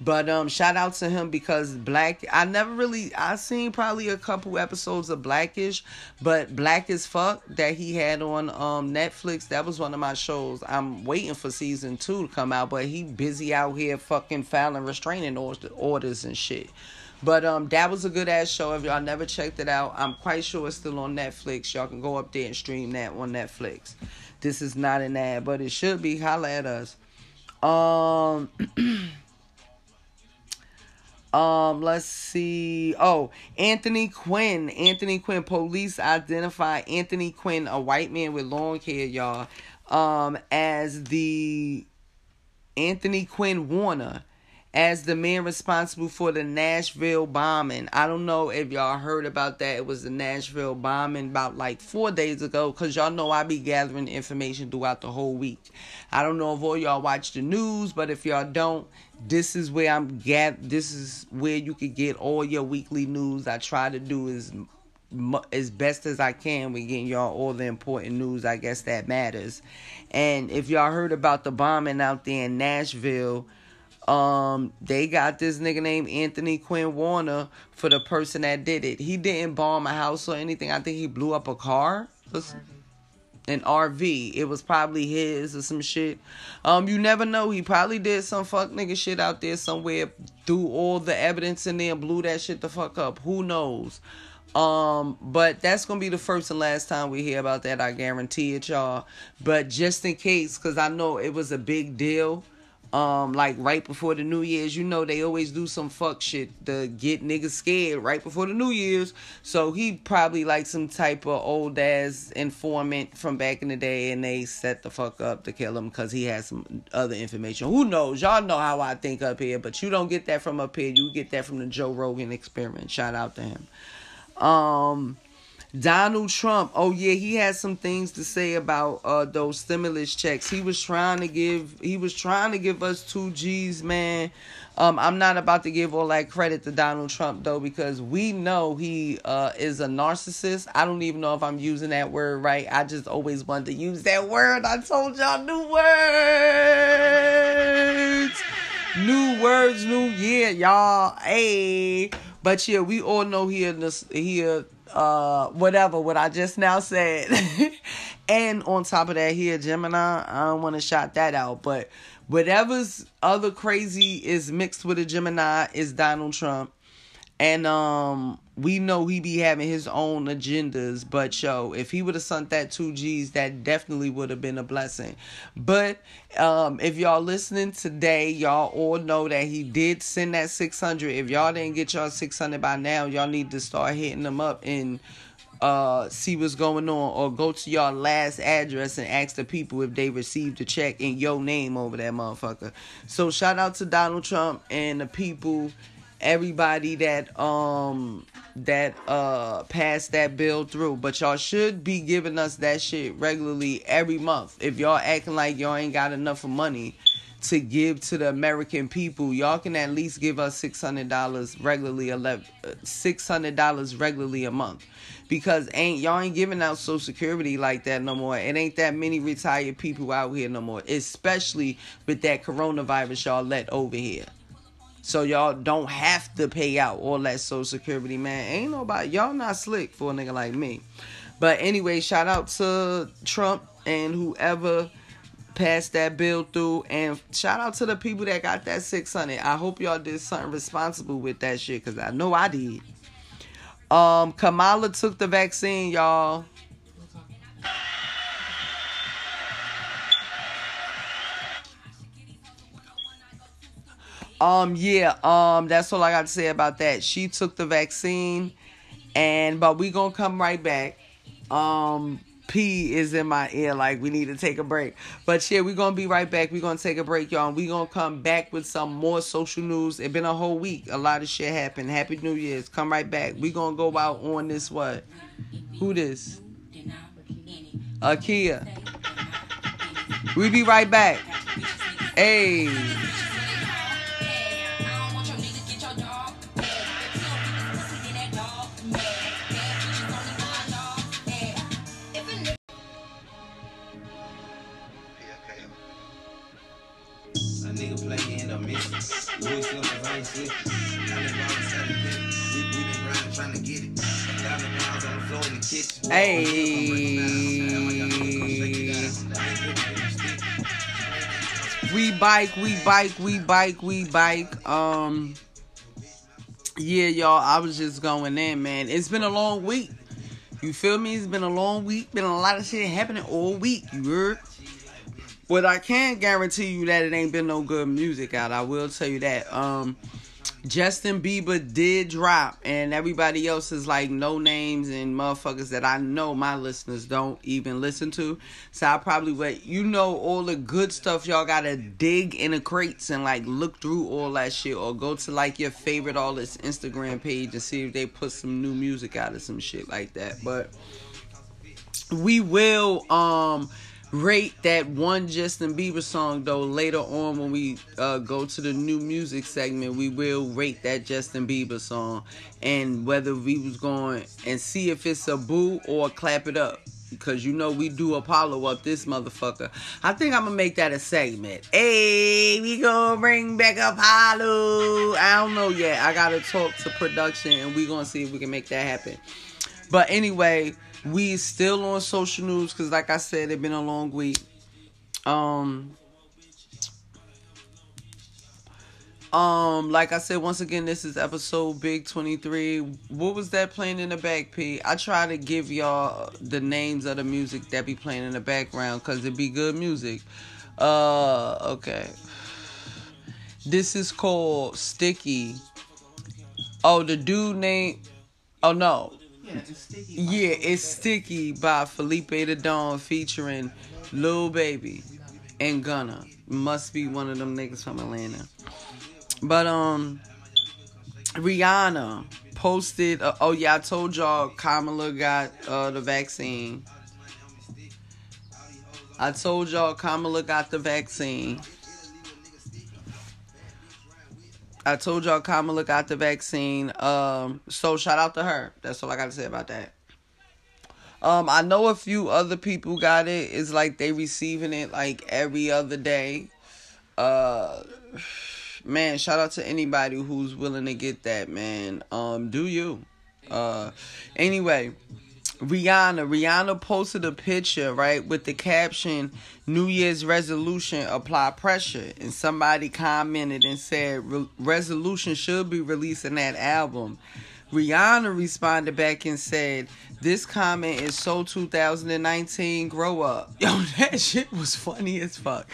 But um shout out to him because Black I never really I seen probably a couple episodes of Blackish, but Black as Fuck that he had on um Netflix, that was one of my shows. I'm waiting for season 2 to come out, but he busy out here fucking filing restraining orders and shit. But um that was a good ass show. If y'all never checked it out, I'm quite sure it's still on Netflix. Y'all can go up there and stream that on Netflix. This is not an ad, but it should be. Holla at us. Um Um, let's see. Oh, Anthony Quinn. Anthony Quinn. Police identify Anthony Quinn, a white man with long hair, y'all, um, as the Anthony Quinn Warner as the man responsible for the Nashville bombing. I don't know if y'all heard about that. It was the Nashville bombing about like four days ago. Cause y'all know I be gathering information throughout the whole week. I don't know if all y'all watch the news, but if y'all don't, this is where I'm get. This is where you could get all your weekly news. I try to do as as best as I can with getting y'all all the important news. I guess that matters. And if y'all heard about the bombing out there in Nashville um they got this nigga named Anthony Quinn Warner for the person that did it. He didn't bomb a house or anything. I think he blew up a car. An RV. It was probably his or some shit. Um, you never know. He probably did some fuck nigga shit out there somewhere, threw all the evidence in there and blew that shit the fuck up. Who knows? Um, but that's gonna be the first and last time we hear about that. I guarantee it, y'all. But just in case, cause I know it was a big deal um like right before the new year's you know they always do some fuck shit to get niggas scared right before the new year's. So he probably like some type of old ass informant from back in the day and they set the fuck up to kill him because he has some other information. Who knows? Y'all know how i think up here but you don't get that from up here. You get that from the joe rogan experiment. Shout out to him. Um Donald Trump, oh yeah, he had some things to say about uh those stimulus checks. He was trying to give he was trying to give us 2 Gs, man. Um I'm not about to give all that credit to Donald Trump though because we know he uh is a narcissist. I don't even know if I'm using that word right. I just always wanted to use that word. I told y'all new words. New words, new year, y'all. Hey. But yeah, we all know he a, he a uh whatever what I just now said. and on top of that here Gemini, I don't want to shout that out, but whatever's other crazy is mixed with a Gemini is Donald Trump. And um we know he be having his own agendas, but yo, if he would have sent that two G's, that definitely would have been a blessing. But um if y'all listening today, y'all all know that he did send that six hundred. If y'all didn't get y'all six hundred by now, y'all need to start hitting them up and uh see what's going on or go to your last address and ask the people if they received a check in your name over that motherfucker. So shout out to Donald Trump and the people everybody that um that uh passed that bill through. But y'all should be giving us that shit regularly every month. If y'all acting like y'all ain't got enough money to give to the american people y'all can at least give us $600 regularly $600 regularly a month. Because ain't y'all ain't giving out social security like that no more. It ain't that many retired people out here no more especially with that coronavirus y'all let over here so y'all don't have to pay out all that social security, man. Ain't nobody y'all not slick for a nigga like me. But anyway, shout out to Trump and whoever passed that bill through and shout out to the people that got that 600. I hope y'all did something responsible with that shit cuz I know I did. Um Kamala took the vaccine, y'all. Um, yeah, um, that's all I got to say about that. She took the vaccine, and but we gonna come right back. Um, P is in my ear, like we need to take a break. But yeah, we gonna be right back. we gonna take a break, y'all. we gonna come back with some more social news. It been a whole week. A lot of shit happened. Happy New Year's. Come right back. We gonna go out on this what? Who this? Akia. We be right back. Hey. On the floor in the kitchen. Hey. We bike, we bike, we bike, we bike. Um, yeah, y'all. I was just going in, man. It's been a long week. You feel me? It's been a long week. Been a lot of shit happening all week. You heard? But I can guarantee you that it ain't been no good music out. I will tell you that. Um, Justin Bieber did drop, and everybody else is like no names and motherfuckers that I know my listeners don't even listen to. So I probably wait. You know all the good stuff y'all gotta dig in the crates and like look through all that shit, or go to like your favorite artist Instagram page and see if they put some new music out or some shit like that. But we will um rate that one Justin Bieber song though later on when we uh, go to the new music segment we will rate that Justin Bieber song and whether we was going and see if it's a boo or clap it up because you know we do Apollo up this motherfucker. I think I'm gonna make that a segment. Hey, we gonna bring back Apollo. I don't know yet. I gotta talk to production and we gonna see if we can make that happen. But anyway, we still on social news because, like I said, it's been a long week. Um, um, like I said, once again, this is episode Big Twenty Three. What was that playing in the back, P? I try to give y'all the names of the music that be playing in the background because it be good music. Uh, okay. This is called Sticky. Oh, the dude name. Oh no, Yeah, it's sticky. yeah, it's Sticky by Felipe the Dawn featuring Lil Baby and Gunna. Must be one of them niggas from Atlanta. But um Rihanna posted uh, oh yeah, I told y'all Kamala got uh the vaccine. I told y'all Kamala got the vaccine. I told y'all Kamala got the vaccine. Um, so shout out to her. That's all I got to say about that. Um, I know a few other people got it. It's like they receiving it like every other day. Uh, man, shout out to anybody who's willing to get that. Man, um, do you? Uh, anyway. Rihanna. Rihanna posted a picture, right, with the caption New Year's resolution apply pressure. And somebody commented and said resolution should be releasing that album. Rihanna responded back and said, This comment is so 2019, grow up. Yo, that shit was funny as fuck.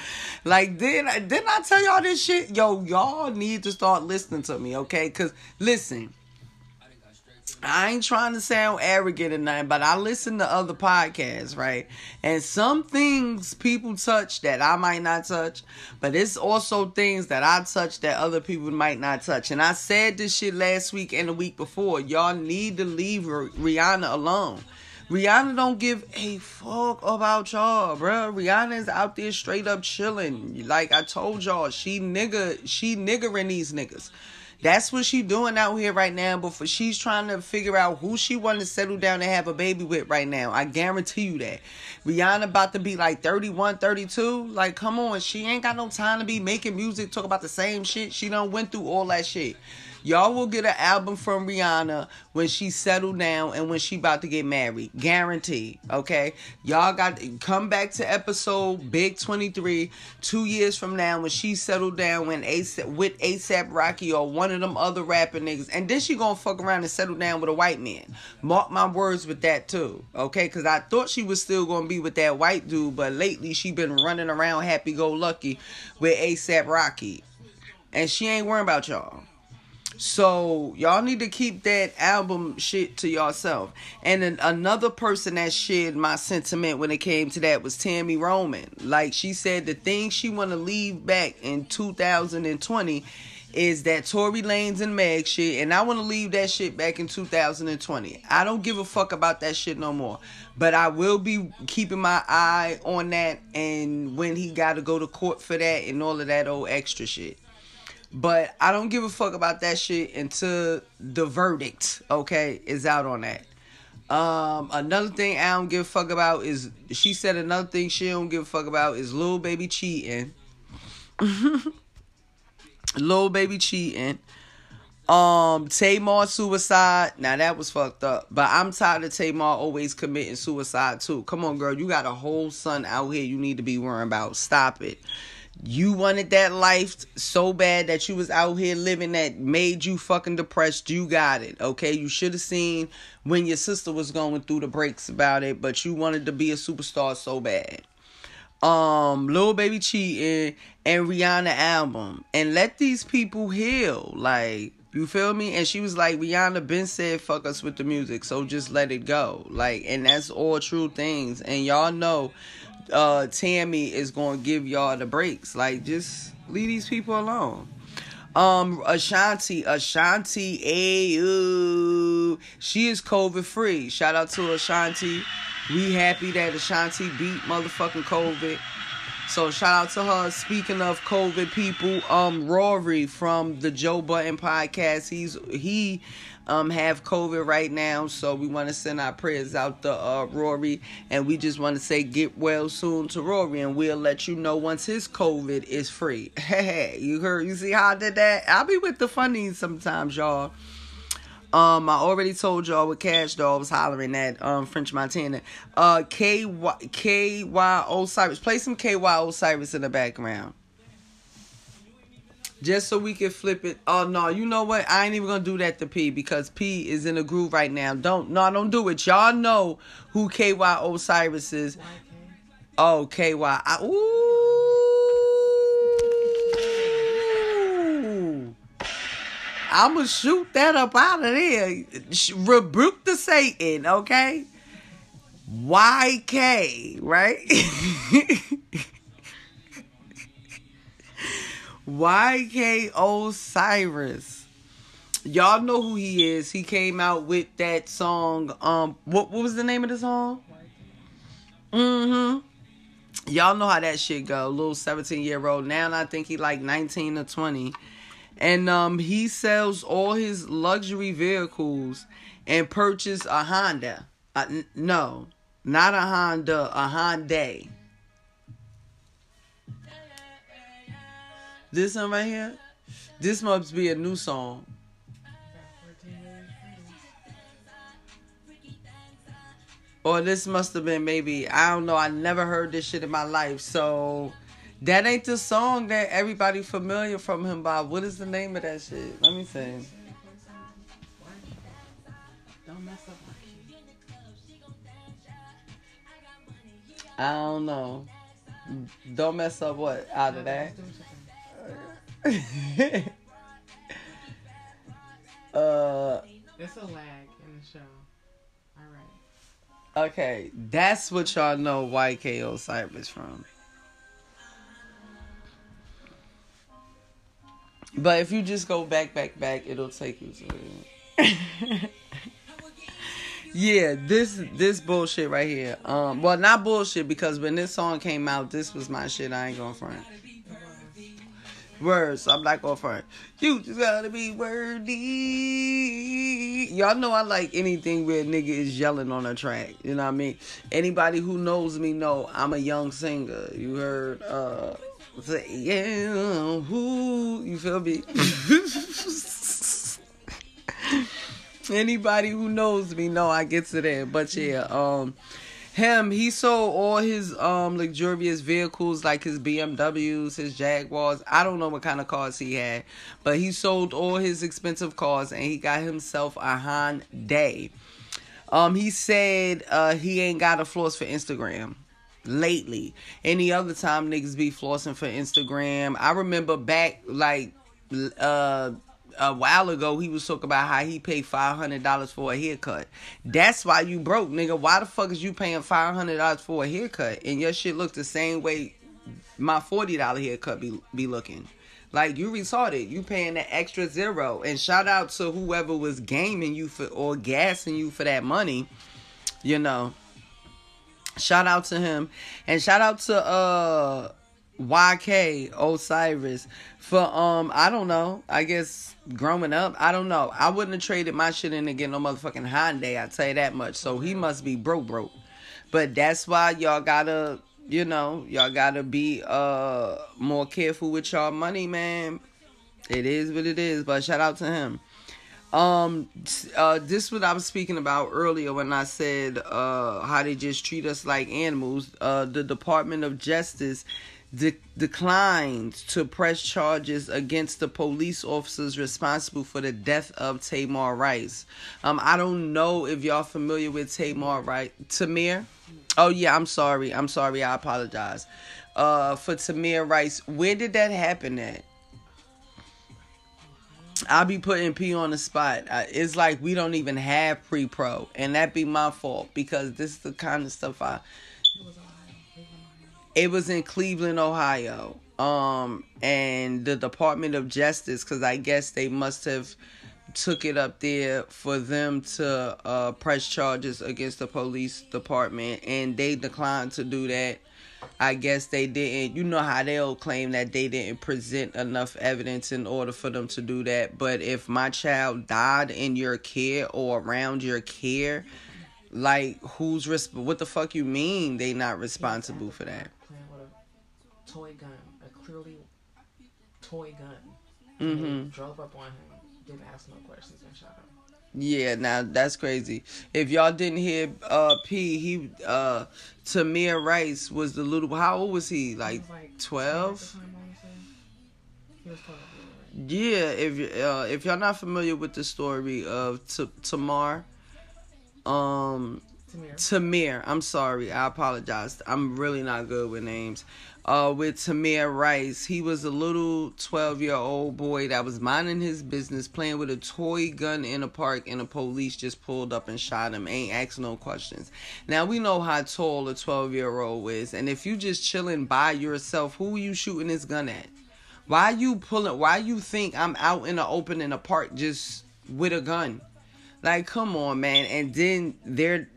Like, did I, didn't I tell y'all this shit? Yo, y'all need to start listening to me, okay? Because, listen. I ain't trying to sound arrogant or nothing, but I listen to other podcasts, right? And some things people touch that I might not touch, but it's also things that I touch that other people might not touch. And I said this shit last week and the week before. Y'all need to leave Rihanna alone. Rihanna don't give a fuck about y'all, bruh. Rihanna is out there straight up chilling. Like I told y'all, she nigga, she niggering these niggas. That's what she doing out here right now. But for, she's trying to figure out who she want to settle down and have a baby with right now. I guarantee you that. Rihanna about to be like 31, 32. Like, come on. She ain't got no time to be making music, talk about the same shit. She done went through all that shit. Y'all will get an album from Rihanna when she settled down and when she about to get married. Guaranteed. Okay? Y'all got come back to episode Big 23 two years from now when she settled down when ASAP, with ASAP Rocky or one of them other rapper niggas. And then she gonna fuck around and settle down with a white man. Mark my words with that too. Okay? Cause I thought she was still gonna be with that white dude, but lately she been running around happy go lucky with ASAP Rocky. And she ain't worrying about y'all. So y'all need to keep that album shit to yourself. And then another person that shared my sentiment when it came to that was Tami Roman. Like she said, the thing she want to leave back in 2020 is that Tory Lanez and Meg shit, and I want to leave that shit back in 2020. I don't give a fuck about that shit no more. But I will be keeping my eye on that and when he got to go to court for that and all of that old extra shit. But I don't give a fuck about that shit until the verdict, okay, is out on that. Um, another thing I don't give a fuck about is she said another thing she don't give a fuck about is Lil Baby cheating. Lil Baby cheating. Um, Tamar suicide. Now that was fucked up. But I'm tired of Tamar always committing suicide too. Come on, girl. You got a whole son out here you need to be worrying about. Stop it. You wanted that life so bad that you was out here living that made you fucking depressed. You got it. Okay. You should have seen when your sister was going through the breaks about it, but you wanted to be a superstar so bad. um Lil Baby cheating and Rihanna album and let these people heal. Like you feel me? And she was like, Rihanna been said fuck us with the music, so just let it go. Like, and that's all true things. And y'all know uh Tami is gonna give y'all the breaks. Like, just leave these people alone. Um, Ashanti, Ashanti, ayo, she is COVID free. Shout out to Ashanti. We happy that Ashanti beat motherfucking COVID. So shout out to her. Speaking of COVID people, um, Rory from the Joe Budden podcast, he's he um have COVID right now, so we want to send our prayers out to uh Rory, and we just want to say get well soon to Rory, and we'll let you know once his COVID is free. Hey, you heard? You see how I did that? I'll be with the funnies sometimes, y'all. Um, I already told y'all with Cash Doll was hollering at um French Montana. Uh, K Y K Y Osiris. Play some K Y Osiris in the background. Just so we can flip it. Oh no, you know what? I ain't even gonna do that to P because P is in a groove right now. Don't no, don't do it. Y'all know who KY Osiris is. Oh, KY. I, ooh. I'ma shoot that up out of there. Rebuke the Satan, okay? YK, right? YK Osiris. Y'all know who he is. He came out with that song. Um, what what was the name of the song? Mm-hmm. Y'all know how that shit go. Little 17 year old. Now I think he like 19 or 20. And um he sells all his luxury vehicles and purchase a Honda. Uh, no, not a Honda, a Hyundai. This one right here, this must be a new song. Or this must have been maybe, I don't know, I never heard this shit in my life. So that ain't the song that everybody familiar from him by. What is the name of that shit? Let me see. I don't know. Don't mess up what out of that. uh It's a lag in the show. All right. okay, that's what y'all know YKO Osiris from. But if you just go back, back, back, it'll take you to yeah, this this bullshit right here. Um, well, not bullshit because when this song came out, this was my shit. I ain't gonna front. Words, I'm not gonna front. You just gotta be worthy. Y'all know I like anything where a nigga is yelling on a track. You know what I mean? Anybody who knows me know I'm a young singer. You heard uh yeah, who you feel me? Anybody who knows me know I get to that. But yeah, um him, he sold all his um luxurious vehicles like his BMWs, his Jaguars. I don't know what kind of cars he had, but he sold all his expensive cars and he got himself a Hyundai. Um, he said uh he ain't got a floss for Instagram lately. Any other time niggas be flossing for Instagram. I remember back like uh a while ago he was talking about how he paid five hundred dollars for a haircut. That's why you broke, nigga. Why the fuck is you paying five hundred dollars for a haircut and your shit looks the same way my forty dollar haircut be be looking? Like you retarded. You paying the extra zero. And shout out to whoever was gaming you for or gassing you for that money. You know. Shout out to him. And shout out to uh YK Osiris. For um I don't know. I guess growing up I don't know. I wouldn't have traded my shit in to get no motherfucking Hyundai I tell you that much. So he must be broke broke. But that's why y'all gotta you know y'all gotta be uh more careful with y'all money man. It is what it is but shout out to him. Um, uh, this what I was speaking about earlier when I said uh how they just treat us like animals. Uh, the Department of Justice de- declined to press charges against the police officers responsible for the death of Tamar Rice. Um, I don't know if y'all familiar with Tamar Rice. Tamir. Oh yeah, I'm sorry. I'm sorry. I apologize. Uh, for Tamir Rice, where did that happen at? I'll be putting P on the spot. It's like we don't even have pre pro, and that be my fault because this is the kind of stuff I. It was in Cleveland, Ohio, um, and the Department of Justice, because I guess they must have took it up there for them to uh, press charges against the police department, and they declined to do that. I guess they didn't. You know how they'll claim that they didn't present enough evidence in order for them to do that. But if my child died in your care or around your care, like who's resp- What the fuck you mean they not responsible for that? Playing with a toy gun, a clearly toy gun. Mm-hmm. Drove up on him, didn't ask no questions, and shot him. Yeah, now that's crazy. If y'all didn't hear uh P, he uh Tamir Rice was the little how old was he? Like was like 12? at the time, I wanna say. He was 12. yeah. Yeah, if uh, if y'all not familiar with the story of T- Tamar, um, Tamir. Tamir, I'm sorry, I apologize. I'm really not good with names. Uh, with Tamir Rice, he was a little 12 year old boy that was minding his business, playing with a toy gun in a park, and the police just pulled up and shot him. Ain't asked no questions. Now we know how tall a 12 year old is, and if you just chilling by yourself, who you shooting this gun at? Why you pulling? Why you think I'm out in the open in a park just with a gun? Like, come on, man. And then they're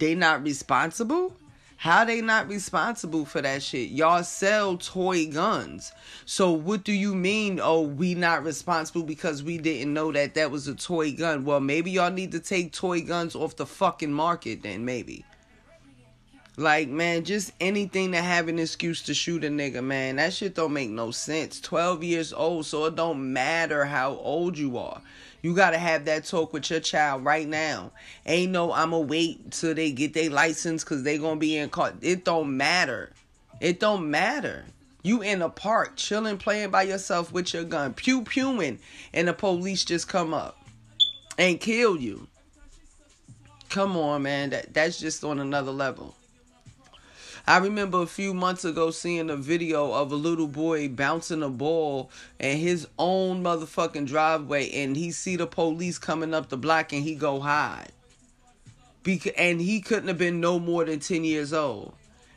they not responsible. How they not responsible for that shit? Y'all sell toy guns. So what do you mean? Oh, we not responsible because we didn't know that that was a toy gun. Well, maybe y'all need to take toy guns off the fucking market then. Maybe. Like, man, just anything to have an excuse to shoot a nigga, man. That shit don't make no sense. 12 years old, so it don't matter how old you are. You gotta have that talk with your child right now. Ain't no I'ma wait till they get their license cause they gonna be in court. It don't matter. It don't matter. You in a park, chilling, playing by yourself with your gun, pew pewing, and the police just come up and kill you. Come on, man. That that's just on another level. I remember a few months ago seeing a video of a little boy bouncing a ball in his own motherfucking driveway, and he see the police coming up the block, and he go hide. Bec- and he couldn't have been no more than ten years old,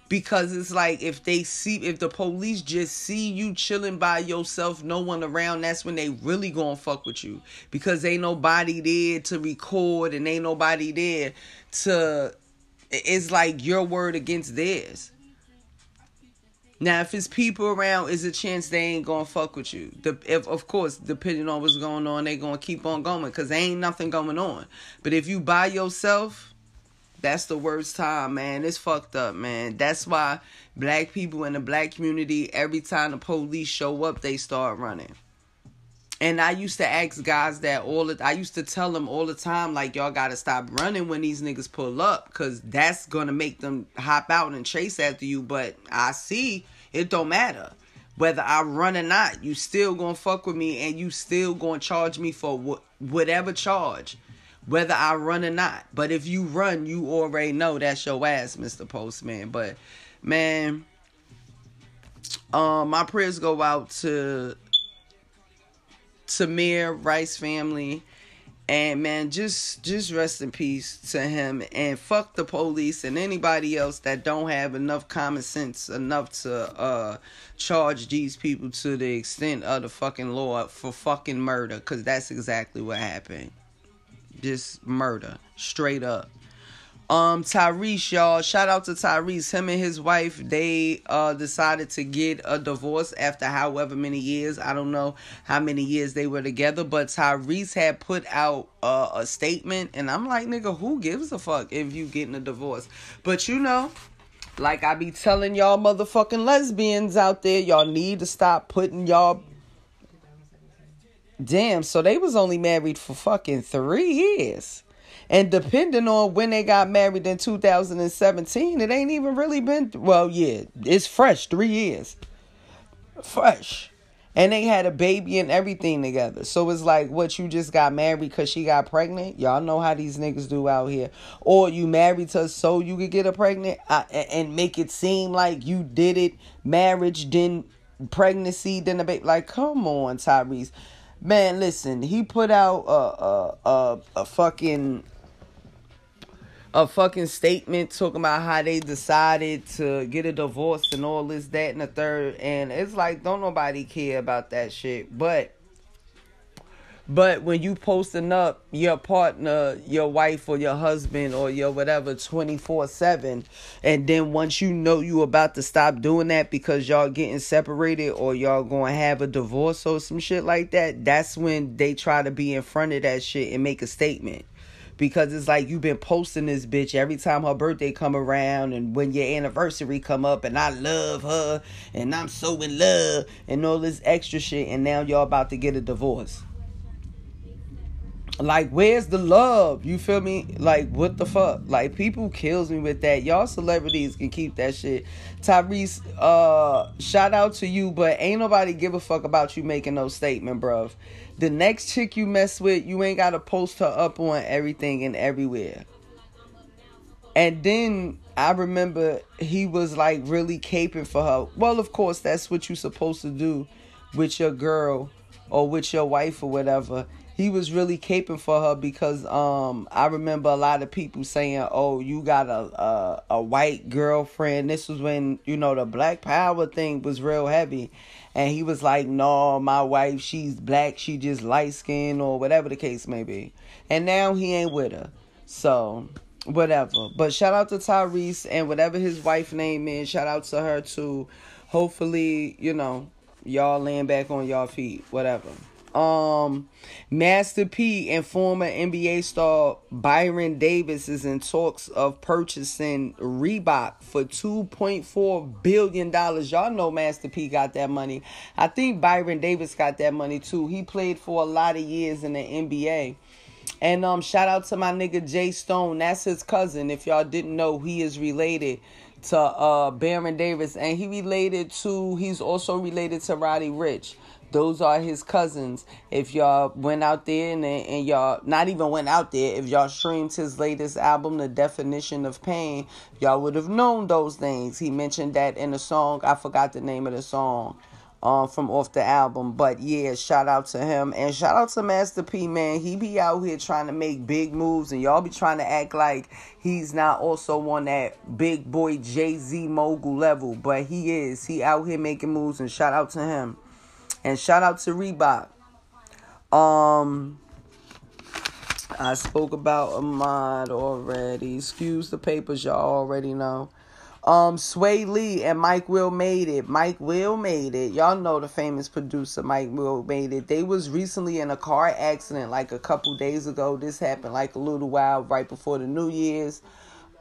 because it's like if they see if the police just see you chilling by yourself, no one around, that's when they really gonna fuck with you, because ain't nobody there to record, and ain't nobody there to it's like your word against theirs. Now, if it's people around, is a chance they ain't gonna fuck with you. The, if of course, depending on what's going on, they gonna keep on going because there ain't nothing going on. But if you by yourself, that's the worst time, man. It's fucked up, man. That's why black people in the black community, every time the police show up, they start running. And I used to ask guys that all the I used to tell them all the time, like y'all gotta stop running when these niggas pull up, cause that's gonna make them hop out and chase after you. But I see it don't matter whether I run or not. You still gonna fuck with me, and you still gonna charge me for wh- whatever charge, whether I run or not. But if you run, you already know that's your ass, Mister Postman. But man, um, my prayers go out to Tamir Rice family. And man, just just rest in peace to him and fuck the police and anybody else that don't have enough common sense enough to uh charge these people to the extent of the fucking law for fucking murder cuz that's exactly what happened. Just murder, straight up. Um, Tyrese, y'all. Shout out to Tyrese. Him and his wife, they uh decided to get a divorce after however many years. I don't know how many years they were together, but Tyrese had put out uh, a statement, and I'm like, nigga, who gives a fuck if you getting a divorce? But you know, like I be telling y'all motherfucking lesbians out there, y'all need to stop putting y'all Damn, so they was only married for fucking three years. And depending on when they got married in 2017, it ain't even really been, well, yeah, it's fresh, three years. Fresh. And they had a baby and everything together. So it's like, what, you just got married because she got pregnant? Y'all know how these niggas do out here. Or you married her so you could get her pregnant uh, and make it seem like you did it, marriage, then pregnancy, then a baby. Like, come on, Tyrese. Man, listen, he put out a, a, a, a fucking a fucking statement talking about how they decided to get a divorce and all this, that, and the third. And it's like, don't nobody care about that shit. But but when you posting up your partner, your wife or your husband or your whatever 24/7 and then once you know you about to stop doing that because y'all getting separated or y'all to have a divorce or some shit like that, that's when they try to be in front of that shit and make a statement because it's like you've been posting this bitch every time her birthday come around and when your anniversary come up and I love her and I'm so in love and all this extra shit and now y'all about to get a divorce. Like where's the love? You feel me? Like what the fuck? Like people kills me with that. Y'all celebrities can keep that shit. Tyrese, uh shout out to you, but ain't nobody give a fuck about you making no statement, bruv. The next chick you mess with, you ain't gotta post her up on everything and everywhere. And then I remember he was like really caping for her. Well, of course, that's what you're supposed to do with your girl or with your wife or whatever. He was really caping for her because um I remember a lot of people saying, "Oh, you got a a, a white girlfriend." This was when you know the Black Power thing was real heavy, and he was like, "No, my wife, she's black. She just light skinned or whatever the case may be." And now he ain't with her, so whatever. But shout out to Tyrese and whatever his wife name is. Shout out to her too. Hopefully, you know, y'all laying back on y'all feet. Whatever. Um, Master P and former NBA star Byron Davis is in talks of purchasing Reebok for two point four billion dollars. Y'all know Master P got that money. I think Byron Davis got that money too. He played for a lot of years in the NBA. And um, shout out to my nigga Jay Stone. That's his cousin. If y'all didn't know, he is related to uh Baron Davis, and he related to. He's also related to Roddy Ricch. Those are his cousins. If y'all went out there and, and y'all not even went out there, if y'all streamed his latest album, The Definition of Pain, y'all would have known those things. He mentioned that in a song. I forgot the name of the song um, from off the album. But yeah, shout out to him and shout out to Master P, man. He be out here trying to make big moves, and y'all be trying to act like he's not also on that big boy Jay Z mogul level, but he is. He out here making moves, and shout out to him. And shout out to Reebok. Um, I spoke about Ahmaud already. Excuse the papers, y'all already know. Um, Swae Lee and Mike Will Made-It. Mike Will Made-It. Y'all know the famous producer Mike Will Made-It. They was recently in a car accident like a couple days ago. This happened like a little while right before the New Year's.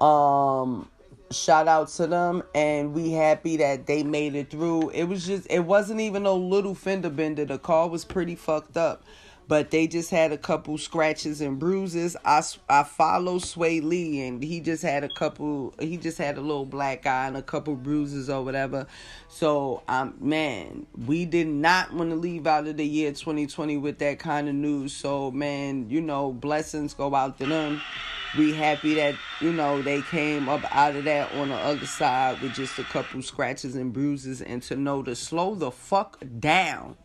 Um, shout out to them and we happy that they made it through. It was just it wasn't even a little fender bender. The car was pretty fucked up but they just had a couple scratches and bruises. I i follow Swae Lee and he just had a couple he just had a little black eye and a couple bruises or whatever. So um man we did not want to leave out of the year 2020 with that kind of news. So man you know blessings go out to them. We happy that you know they came up out of that on the other side with just a couple scratches and bruises and to know to slow the fuck down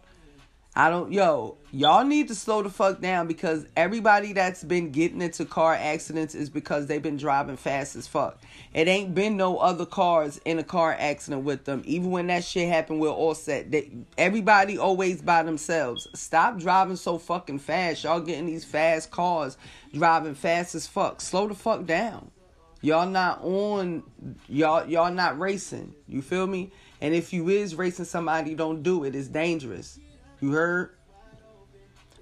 I don't, yo, y'all need to slow the fuck down because everybody that's been getting into car accidents is because they've been driving fast as fuck. It ain't been no other cars in a car accident with them. Even when that shit happened, we're all set. They, everybody always by themselves. Stop driving so fucking fast. Y'all getting these fast cars, driving fast as fuck. Slow the fuck down. Y'all not on, y'all y'all not racing. You feel me? And if you is racing somebody, don't do it. It's dangerous. You heard?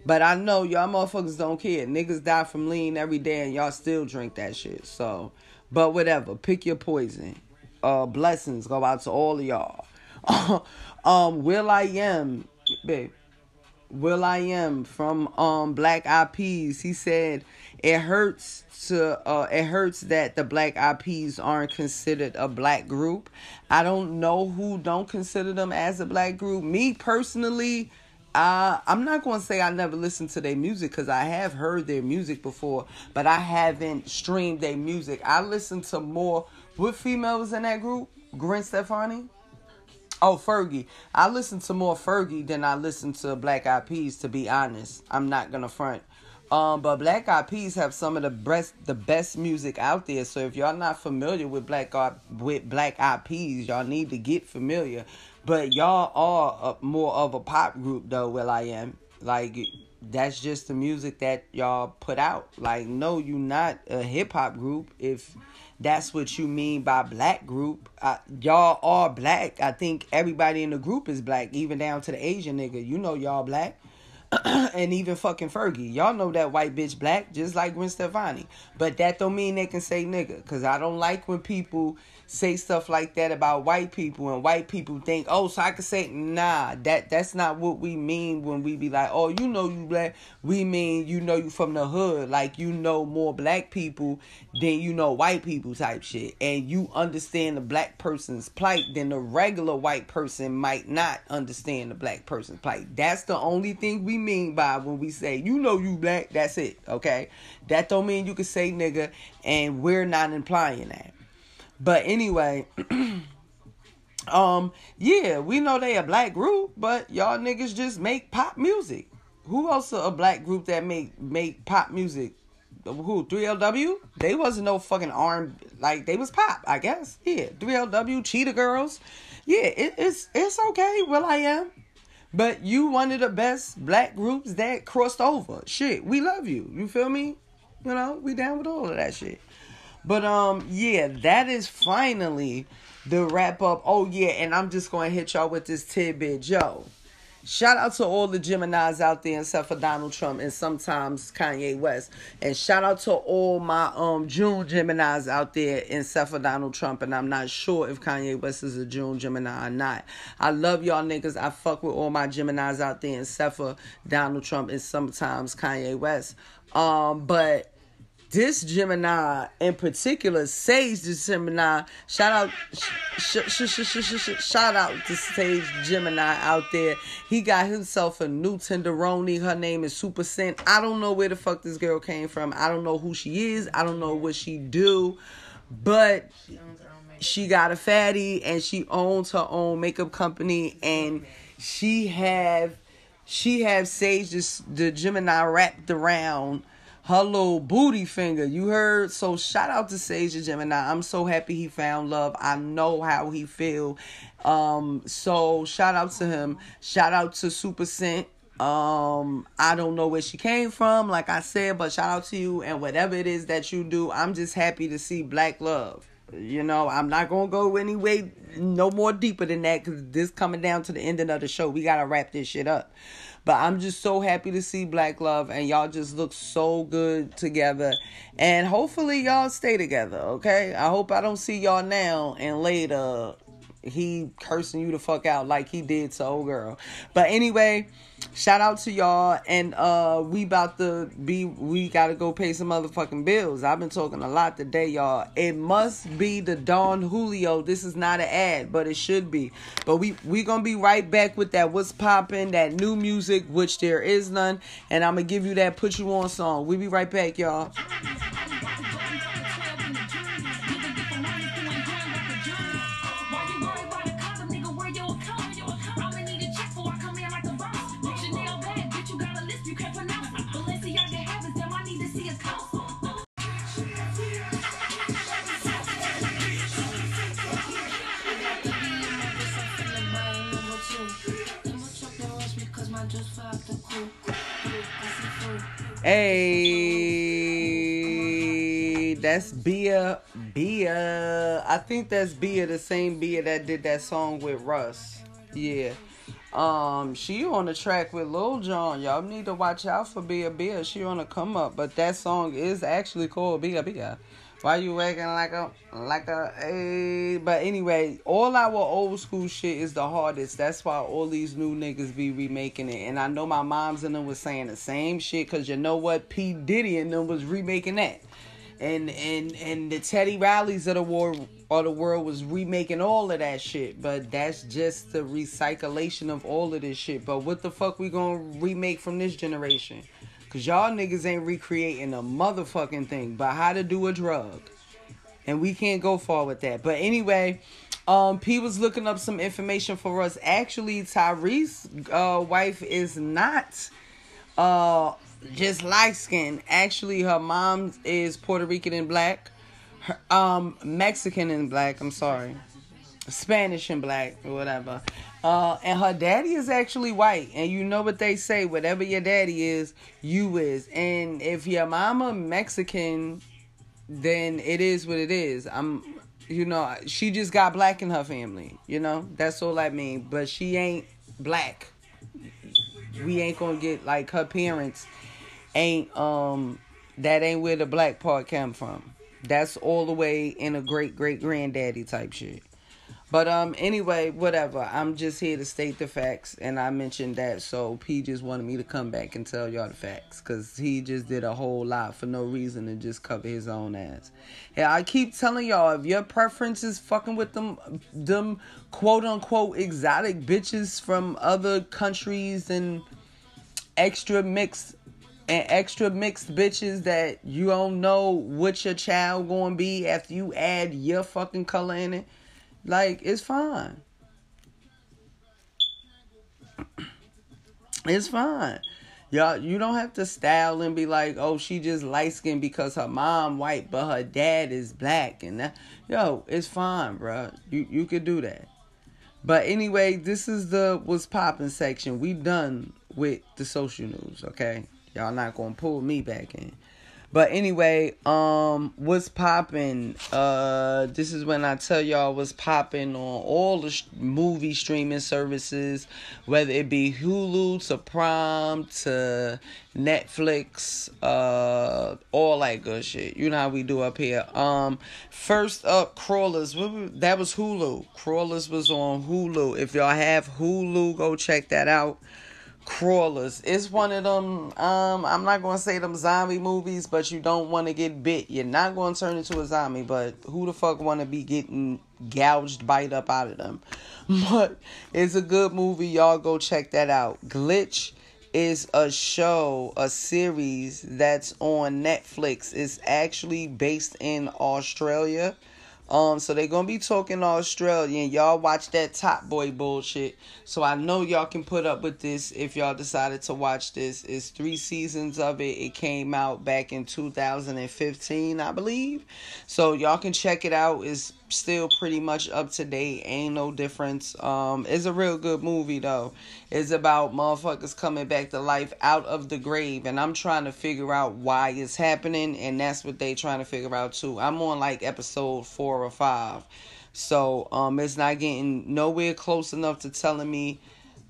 But I know y'all motherfuckers don't care. Niggas die from lean every day and y'all still drink that shit. So, but whatever. Pick your poison. Uh, blessings go out to all of y'all. um, will.i.am, babe. will.i.am from um Black Peas. He said it hurts to uh it hurts that the Black Peas aren't considered a black group. I don't know who don't consider them as a black group. Me personally, uh, I'm not going to say I never listened to their music because I have heard their music before, but I haven't streamed their music. I listen to more. What female was in that group? Gwen Stefani? Oh, Fergie. I listen to more Fergie than I listen to Black Eyed Peas, to be honest. I'm not going to front. Um, but Black Eyed Peas have some of the best the best music out there. So if y'all not familiar with Black Eyed with Black Eyed Peas, y'all need to get familiar. But y'all are a, more of a pop group though. will.i.am, like that's just the music that y'all put out. Like no, you not a hip hop group. If that's what you mean by black group, y'all are black. I think everybody in the group is black, even down to the Asian nigga. You know y'all black. and even fucking Fergie. Y'all know that white bitch black, just like Gwen Stefani. But that don't mean they can say nigga. Cause I don't like when people say stuff like that about white people and white people think, oh, so I can say nah, that that's not what we mean when we be like, oh, you know you black. We mean you know you from the hood, like you know more black people than you know white people type shit. And you understand the black person's plight than the regular white person might not understand the black person's plight. That's the only thing we mean by when we say, you know you black, that's it. Okay. That don't mean you can say nigga and we're not implying that. But anyway, um, yeah, we know they a black group, but y'all niggas just make pop music. Who else a black group that make make pop music? Who 3LW? They wasn't no fucking arm like they was pop, I guess. Yeah, 3LW, Cheetah Girls. Yeah, it, it's it's okay. will.i.am,. But you one of the best black groups that crossed over. Shit, we love you. You feel me? You know, we down with all of that shit. But um, yeah, that is finally the wrap up. Oh yeah, and I'm just gonna hit y'all with this tidbit, yo. Shout out to all the Geminis out there, except for Donald Trump and sometimes Kanye West. And shout out to all my um June Geminis out there, except for Donald Trump. And I'm not sure if Kanye West is a June Gemini or not. I love y'all niggas. I fuck with all my Geminis out there, except for Donald Trump and sometimes Kanye West. Um, but this Gemini in particular, Sage the Gemini. Shout out, sh- sh- sh- shout out to Sage Gemini out there. He got himself a new tenderoni. Her name is Super Scent. I don't know where the fuck this girl came from. I don't know who she is. I don't know what she do, but she got a fatty and she owns her own makeup company and she have she have Sage the, the Gemini wrapped around little booty finger. You heard? So shout out to Sage and Gemini. I'm so happy he found love. I know how he feel. Um, so shout out to him. Shout out to Super Scent. Um, I don't know where she came from, like I said, but shout out to you and whatever it is that you do. I'm just happy to see black love. You know, I'm not gonna go any way no more deeper than that because this coming down to the ending of the show. We gotta wrap this shit up. But I'm just so happy to see Black Love and y'all just look so good together. And hopefully y'all stay together, okay? I hope I don't see y'all now and later he cursing you the fuck out like he did to old girl. But anyway, shout out to y'all and uh we about to be we gotta go pay some motherfucking bills. I've been talking a lot today, y'all. It must be the Don Julio. This is not an ad, but it should be. But we we gonna be right back with that what's popping, that new music, which there is none, and I'm gonna give you that put you on song. We be right back, y'all. Hey, that's Bia. Bia. I think that's Bia, the same Bia that did that song with Russ. Yeah. Um, she on the track with Lil Jon. Y'all need to watch out for Bia Bia. She on a come up, but that song is actually called Bia Bia. Why you acting like a like a a? But anyway, all our old school shit is the hardest. That's why all these new niggas be remaking it. And I know my moms and them was saying the same shit. Cause you know what, P Diddy and them was remaking that. And and and the Teddy Rileys of the war of the world was remaking all of that shit. But that's just the recyclation of all of this shit. But what the fuck we gonna remake from this generation? Cause y'all niggas ain't recreating a motherfucking thing but how to do a drug. And we can't go far with that. But anyway, um, P was looking up some information for us. Actually, Tyrese's uh, wife is not uh just light skin. Actually, her mom is Puerto Rican and black. Her, um, Mexican and black. I'm sorry. Spanish and black or whatever. Uh, and her daddy is actually white. And you know what they say, whatever your daddy is, you is. And if your mama Mexican, then it is what it is. I'm you know, she just got black in her family, you know? That's all I mean. But she ain't black. We ain't gonna get like her parents ain't um that ain't where the black part come from. That's all the way in a great great granddaddy type shit. But um anyway, whatever. I'm just here to state the facts and I mentioned that so P just wanted me to come back and tell y'all the facts cuz he just did a whole lot for no reason to just cover his own ass. And I keep telling y'all if your preference is fucking with them them quote unquote exotic bitches from other countries and extra mixed and extra mixed bitches that you don't know what your child gonna be after you add your fucking color in it like, it's fine. It's fine. Y'all, you don't have to style and be like, oh, she just light skinned because her mom white, but her dad is black. And that, yo, it's fine, bro. You you could do that. But anyway, this is the what's popping section. We done with the social news, okay? Y'all not gonna pull me back in. But anyway, um, what's popping? Uh, this is when I tell y'all what's popping on all the sh- movie streaming services, whether it be Hulu to Prime to Netflix, uh, all that good shit. You know how we do up here. Um, first up, Crawlers. That was Hulu. Crawlers was on Hulu. If y'all have Hulu, go check that out crawlers. It's one of them. Um, I'm not gonna say them zombie movies, but you don't want to get bit. You're not gonna turn into a zombie, but who the fuck want to be getting gouged, bite up out of them? But it's a good movie. Y'all go check that out. Glitch is a show, a series that's on Netflix. It's actually based in Australia. Um, so they're gonna be talking Australian. Y'all watch that Top Boy bullshit. So I know y'all can put up with this if y'all decided to watch this. It's three seasons of it. It came out back in 2015, I believe. So y'all can check it out. It's still pretty much up to date. Ain't no difference. Um, it's a real good movie though. It's about motherfuckers coming back to life out of the grave, and I'm trying to figure out why it's happening, and that's what they trying to figure out too. I'm on like episode four or five, so um, it's not getting nowhere close enough to telling me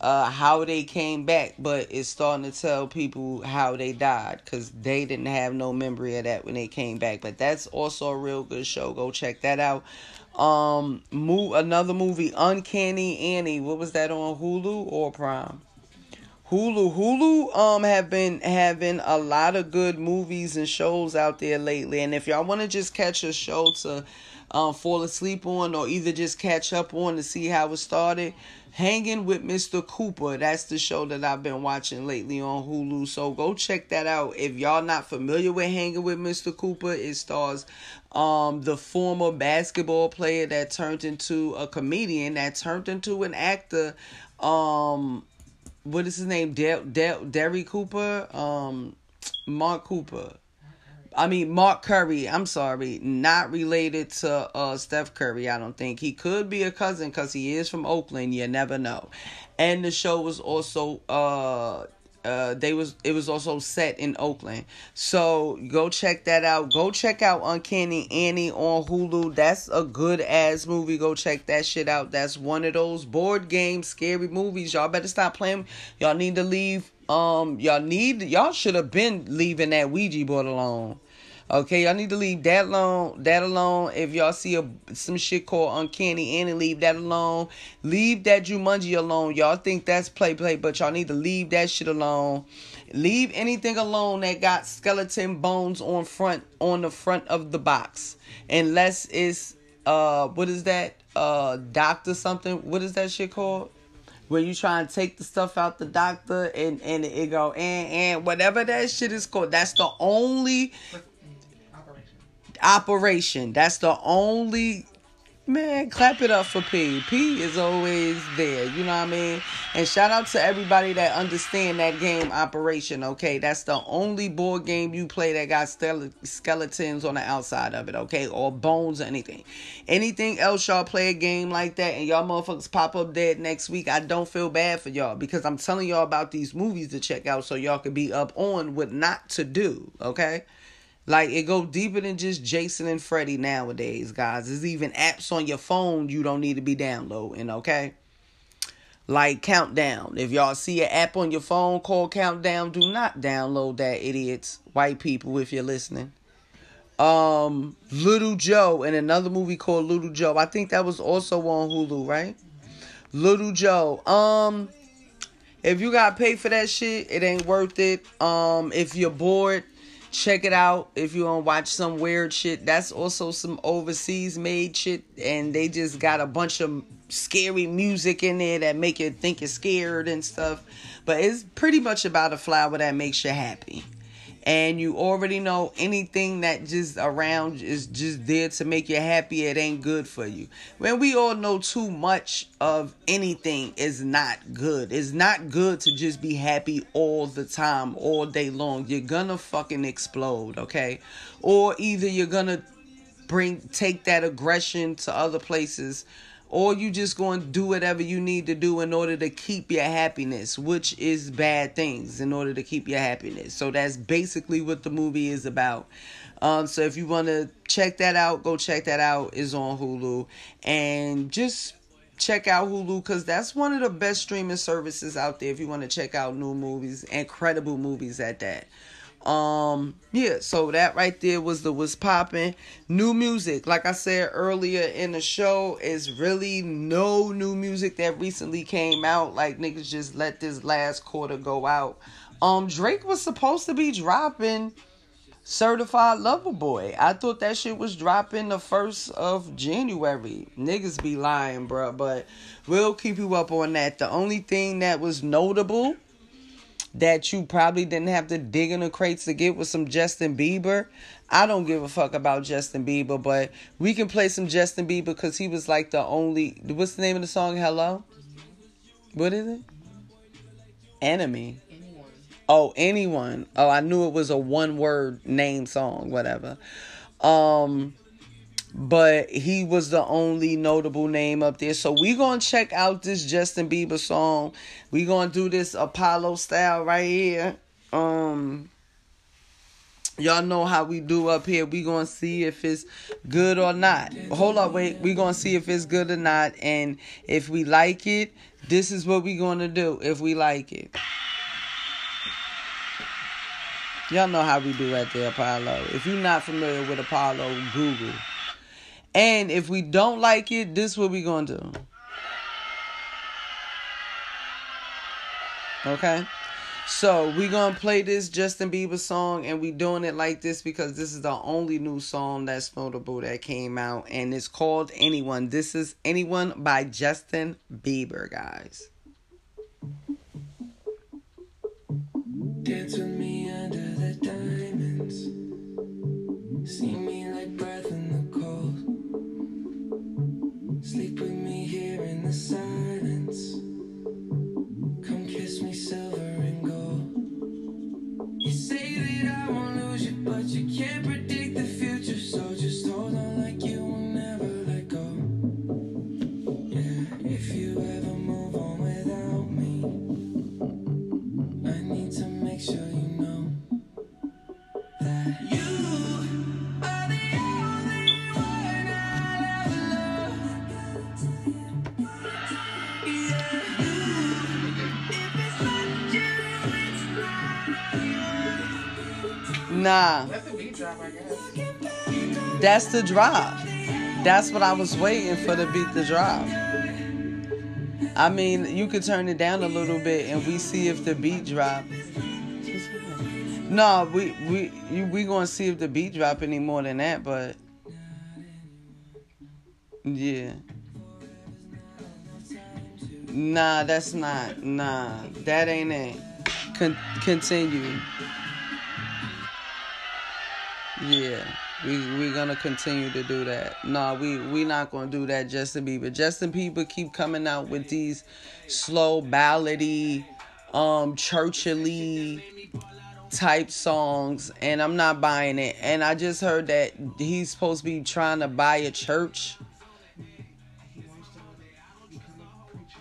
uh, how they came back, but it's starting to tell people how they died because they didn't have no memory of that when they came back. But that's also a real good show. Go check that out. Um, move another movie, Uncanny Annie. What was that on Hulu or Prime? Hulu, Hulu, um, have been having a lot of good movies and shows out there lately. And if y'all want to just catch a show to um, fall asleep on or either just catch up on to see how it started, Hanging with Mr. Cooper. That's the show that I've been watching lately on Hulu. So go check that out. If y'all not familiar with Hanging with Mr. Cooper, it stars um the former basketball player that turned into a comedian that turned into an actor. Um what is his name? Derry Cooper? Um Mark Cooper. I mean Mark Curry. I'm sorry, not related to uh Steph Curry. I don't think he could be a cousin because he is from Oakland. You never know. And the show was also uh uh they was it was also set in Oakland. So go check that out. Go check out Uncanny Annie on Hulu. That's a good ass movie. Go check that shit out. That's one of those board game scary movies. Y'all better stop playing. Y'all need to leave um y'all need y'all should have been leaving that Ouija board alone. Okay, y'all need to leave that alone. That alone. If y'all see a some shit called Uncanny Annie, leave that alone. Leave that Jumanji alone. Y'all think that's play play, but y'all need to leave that shit alone. Leave anything alone that got skeleton bones on front on the front of the box, unless it's uh what is that uh doctor something? What is that shit called? Where you try and take the stuff out the doctor and and it go and and whatever that shit is called. That's the only Operation. That's the only man. Clap it up for P. P is always there. You know what I mean? And shout out to everybody that understand that game operation. Okay, that's the only board game you play that got skeletons on the outside of it. Okay, or bones or anything. Anything else y'all play a game like that and y'all motherfuckers pop up dead next week? I don't feel bad for y'all because I'm telling y'all about these movies to check out so y'all can be up on what not to do. Okay. Like it go deeper than just Jason and Freddy nowadays, guys. There's even apps on your phone you don't need to be downloading, okay? Like Countdown. If y'all see an app on your phone called Countdown, do not download that, idiots. White people, if you're listening. Um, Little Joe and another movie called Little Joe. I think that was also on Hulu, right? Little Joe. Um, if you got paid for that shit, it ain't worth it. Um, if you're bored, check it out. If you wanna watch some weird shit, that's also some overseas made shit, and they just got a bunch of scary music in there that make you think you're scared and stuff. But it's pretty much about a flower that makes you happy. And you already know anything that just around is just there to make you happy, it ain't good for you. When we all know too much of anything is not good. It's not good to just be happy all the time, all day long. You're gonna fucking explode, okay? Or either you're gonna bring take that aggression to other places or you just going to do whatever you need to do in order to keep your happiness which is bad things in order to keep your happiness. So that's basically what the movie is about. Um so if you want to check that out go check that out. Is on hulu. And just check out hulu because that's one of the best streaming services out there if you want to check out new movies incredible movies at that um yeah so that right there was the was popping. New music. Like i said earlier in the show is really no new music that recently came out. Like niggas just let this last quarter go out. Um drake was supposed to be dropping certified lover boy. I thought that shit was dropping the first of january. Niggas be lying bruh but we'll keep you up on that. The only thing that was notable that you probably didn't have to dig in the crates to get with some Justin Bieber. I don't give a fuck about Justin Bieber, but we can play some Justin Bieber because he was like the only. What's the name of the song? Hello? What is it? Enemy. Oh, anyone. Oh, I knew it was a one word name song, whatever. Um but he was the only notable name up there. So we gonna check out this Justin Bieber song. We gonna do this Apollo style right here. Um Y'all know how we do up here. We gonna see if it's good or not. Hold up, wait. We gonna see if it's good or not, and if we like it, this is what we gonna do. If we like it, y'all know how we do at the Apollo. If you're not familiar with Apollo, Google. And if we don't like it, this what we gonna do. Okay? So we gonna play this Justin Bieber song and we doing it like this because this is the only new song that's notable that came out and it's called Anyone. This is Anyone by Justin Bieber, guys. Dance with me under the diamonds. That's the drop. That's what I was waiting for the beat to drop. I mean, you could turn it down a little bit and we see if the beat drop. No, we we you, we gonna see if the beat drop any more than that, but yeah. Nah, that's not. Nah, that ain't it. Con- continue. Yeah, we we gonna continue to do that. Nah, we we not gonna do that. Justin Bieber. Justin Bieber keep coming out with these slow ballady, um, churchily type songs, and I'm not buying it. And I just heard that he's supposed to be trying to buy a church.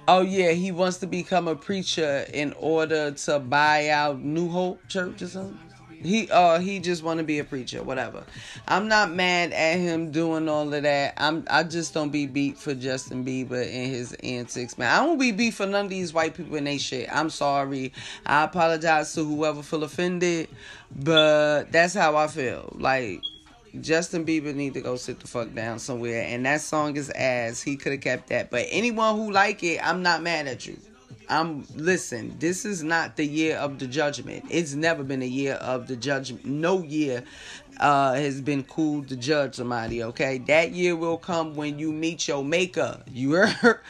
Oh yeah, he wants to become a preacher in order to buy out New Hope Church or something. He uh he just want to be a preacher, whatever. I'm not mad at him doing all of that. I'm I just don't be beat for Justin Bieber and his antics, man. I don't be beat for none of these white people and they shit. I'm sorry. I apologize to whoever feel offended, but that's how I feel. Like Justin Bieber need to go sit the fuck down somewhere. And that song is ass. He could have kept that. But anyone who like it, I'm not mad at you. I'm listen, this is not the year of the judgment. It's never been a year of the judgment. No year uh has been cool to judge somebody, okay? That year will come when you meet your maker. You heard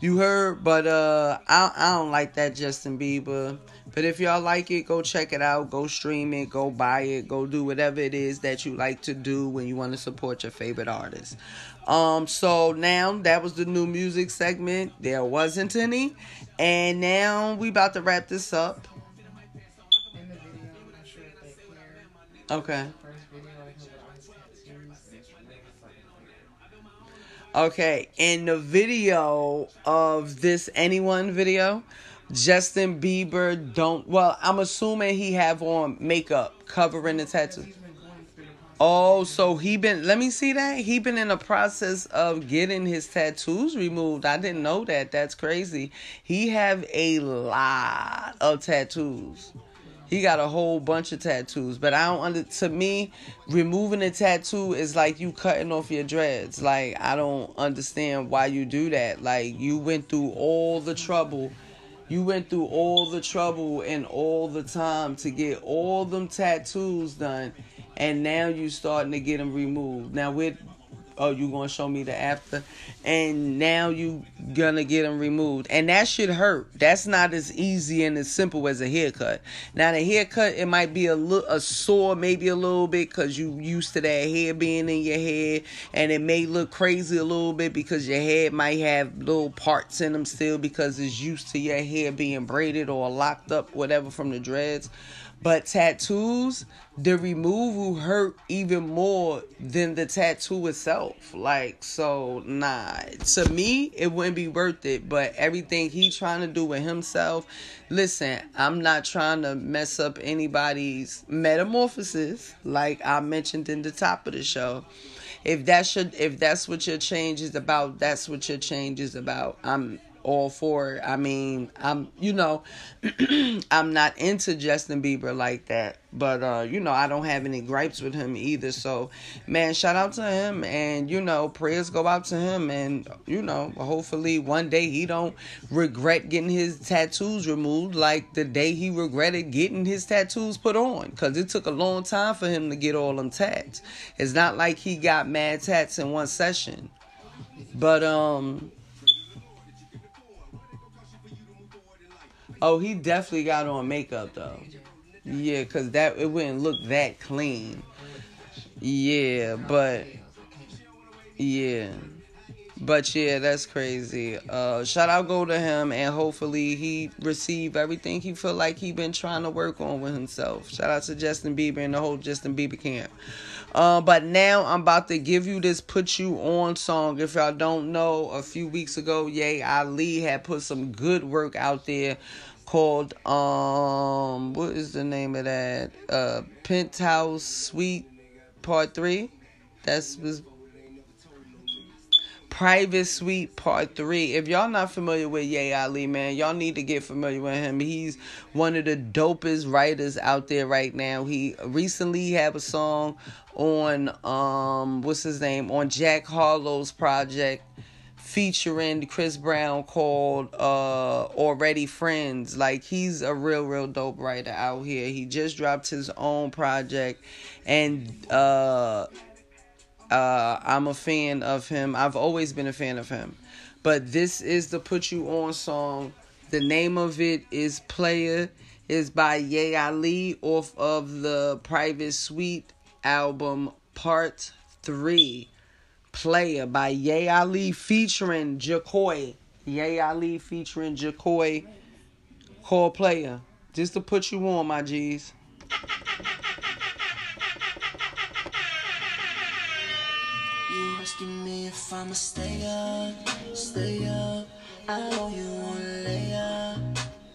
you heard, but uh I I don't like that Justin Bieber. But if y'all like it, go check it out, go stream it, go buy it, go do whatever it is that you like to do when you want to support your favorite artist. Um, so now that was the new music segment. There wasn't any. And now we about to wrap this up. Okay. Okay. In the video of this anyone video, Justin Bieber don't well, I'm assuming he have on makeup covering the tattoo. He's been going through the process. Oh, so he been let me see that. He been in the process of getting his tattoos removed. I didn't know that. That's crazy. He have a lot of tattoos. He got a whole bunch of tattoos, but I don't under to me removing a tattoo is like you cutting off your dreads. Like I don't understand why you do that. Like you went through all the trouble you went through all the trouble and all the time to get all them tattoos done, and now you starting to get them removed. Now with oh you gonna show me the after, and now you gonna get them removed, and that should hurt. That's not as easy and as simple as a haircut. Now the haircut it might be a little a sore, maybe a little bit because you used to that hair being in your head, and it may look crazy a little bit because your head might have little parts in them still because it's used to your hair being braided or locked up, whatever from the dreads. But tattoos, the removal hurt even more than the tattoo itself. Like, so nah. To me, it wouldn't be worth it. But everything he trying to do with himself, listen, I'm not trying to mess up anybody's metamorphosis, like I mentioned in the top of the show. If that should if that's what your change is about, that's what your change is about. I'm all for it. I mean, I'm you know, I'm not into Justin Bieber like that, but uh, you know, I don't have any gripes with him either. So, man, shout out to him, and you know, prayers go out to him, and you know, hopefully one day he don't regret getting his tattoos removed like the day he regretted getting his tattoos put on, cause it took a long time for him to get all them tats. It's not like he got mad tats in one session, but um. Oh, he definitely got on makeup though. Yeah, cause that it wouldn't look that clean. Yeah, but yeah. But yeah, that's crazy. Uh shout out go to him and hopefully he receive everything he feel like he been trying to work on with himself. Shout out to Justin Bieber and the whole Justin Bieber camp. Uh, but now I'm about to give you this "Put You On" song. If y'all don't know, a few weeks ago, Ye Ali had put some good work out there called um, what is the name of that? Uh, Penthouse Suite Part Three. That's was Private Suite Part 3. If y'all not familiar with Ye Ali, man, y'all need to get familiar with him. He's one of the dopest writers out there right now. He recently have a song on um what's his name? On Jack Harlow's project featuring Chris Brown called uh Already Friends. Like he's a real real dope writer out here. He just dropped his own project and uh uh I'm a fan of him. I've always been a fan of him. But this is the Put You On song. The name of it is Player is by Ye Ali off of the Private Suite album Part 3. Player by Ye Ali featuring Jacoy. Ye Ali featuring Jacoy. Call Player. Just to put you on, my G's. asking me if I'ma stay up, stay up. I know you wanna lay up,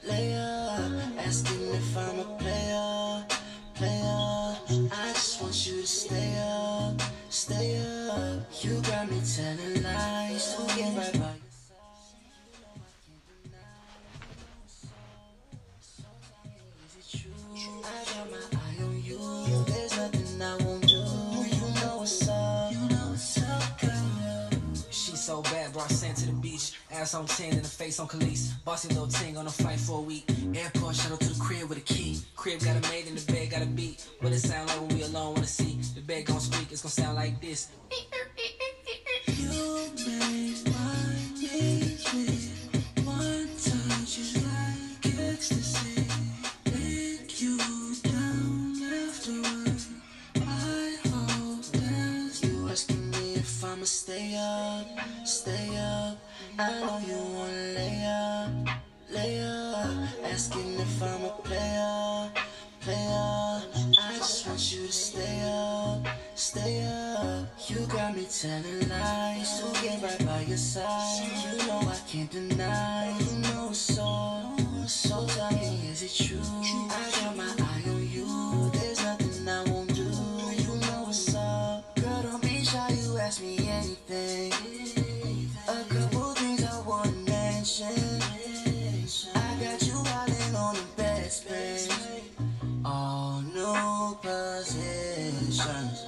lay up. Asking if I'm a player, player. I just want you to stay up, stay up. You got me telling Ass on 10 and the face on Khalees. Bossy little ting on a flight for a week. Airport shuttle to the crib with a key. Crib got a maid and the bed got a beat. What it sound like when we alone wanna see. The bed gon' speak, it's gon' sound like this. You make my knees weak. One touch is like ecstasy. Take you down afterward. I hope that you asking me if I'ma stay up, stay up. I know you wanna lay up, lay up. Asking if I'm a player, player. I just want you to stay up, stay up. You got me telling lies to get right by your side. You know I can't deny, you know it's so. So tell me, is it true? I got my eye on you. There's nothing I won't do. You know what's up. Girl, don't be shy, you ask me anything. Positions.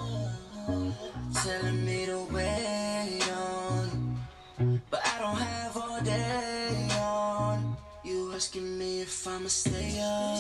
Telling me to wait on. But I don't have all day on. You asking me if I'ma stay up,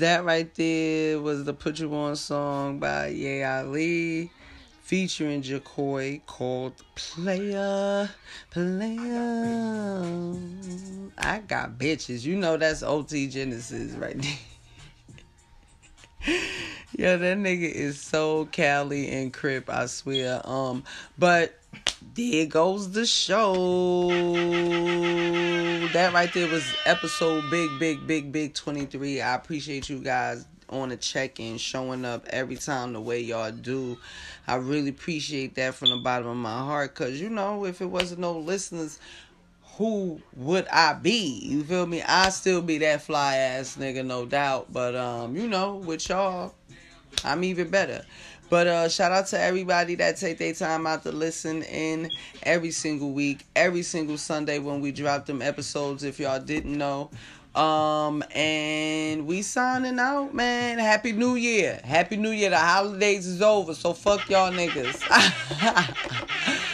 That right there was the Put You On song by Ye Ali featuring Jacoy called Player Player. I got bitches. You know that's OT Genesis right there. Yeah, that nigga is so Cali and Crip, I swear. Um, but there goes the show. That right there was episode big, big, big, big 23. I appreciate you guys on the check-in, showing up every time the way y'all do. I really appreciate that from the bottom of my heart. Cause you know, if it wasn't no listeners, who would I be? You feel me? I still be that fly ass nigga, no doubt. But um, you know, with y'all, I'm even better. But uh shout out to everybody that take their time out to listen in every single week, every single Sunday when we drop them episodes if y'all didn't know. Um and we signing out, man. Happy New Year. Happy New Year. The holidays is over, so fuck y'all niggas.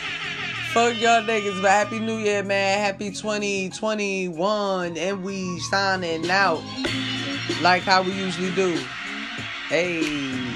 Fuck y'all niggas, but happy new year, man. Happy 2021. And we signing out like how we usually do. Hey.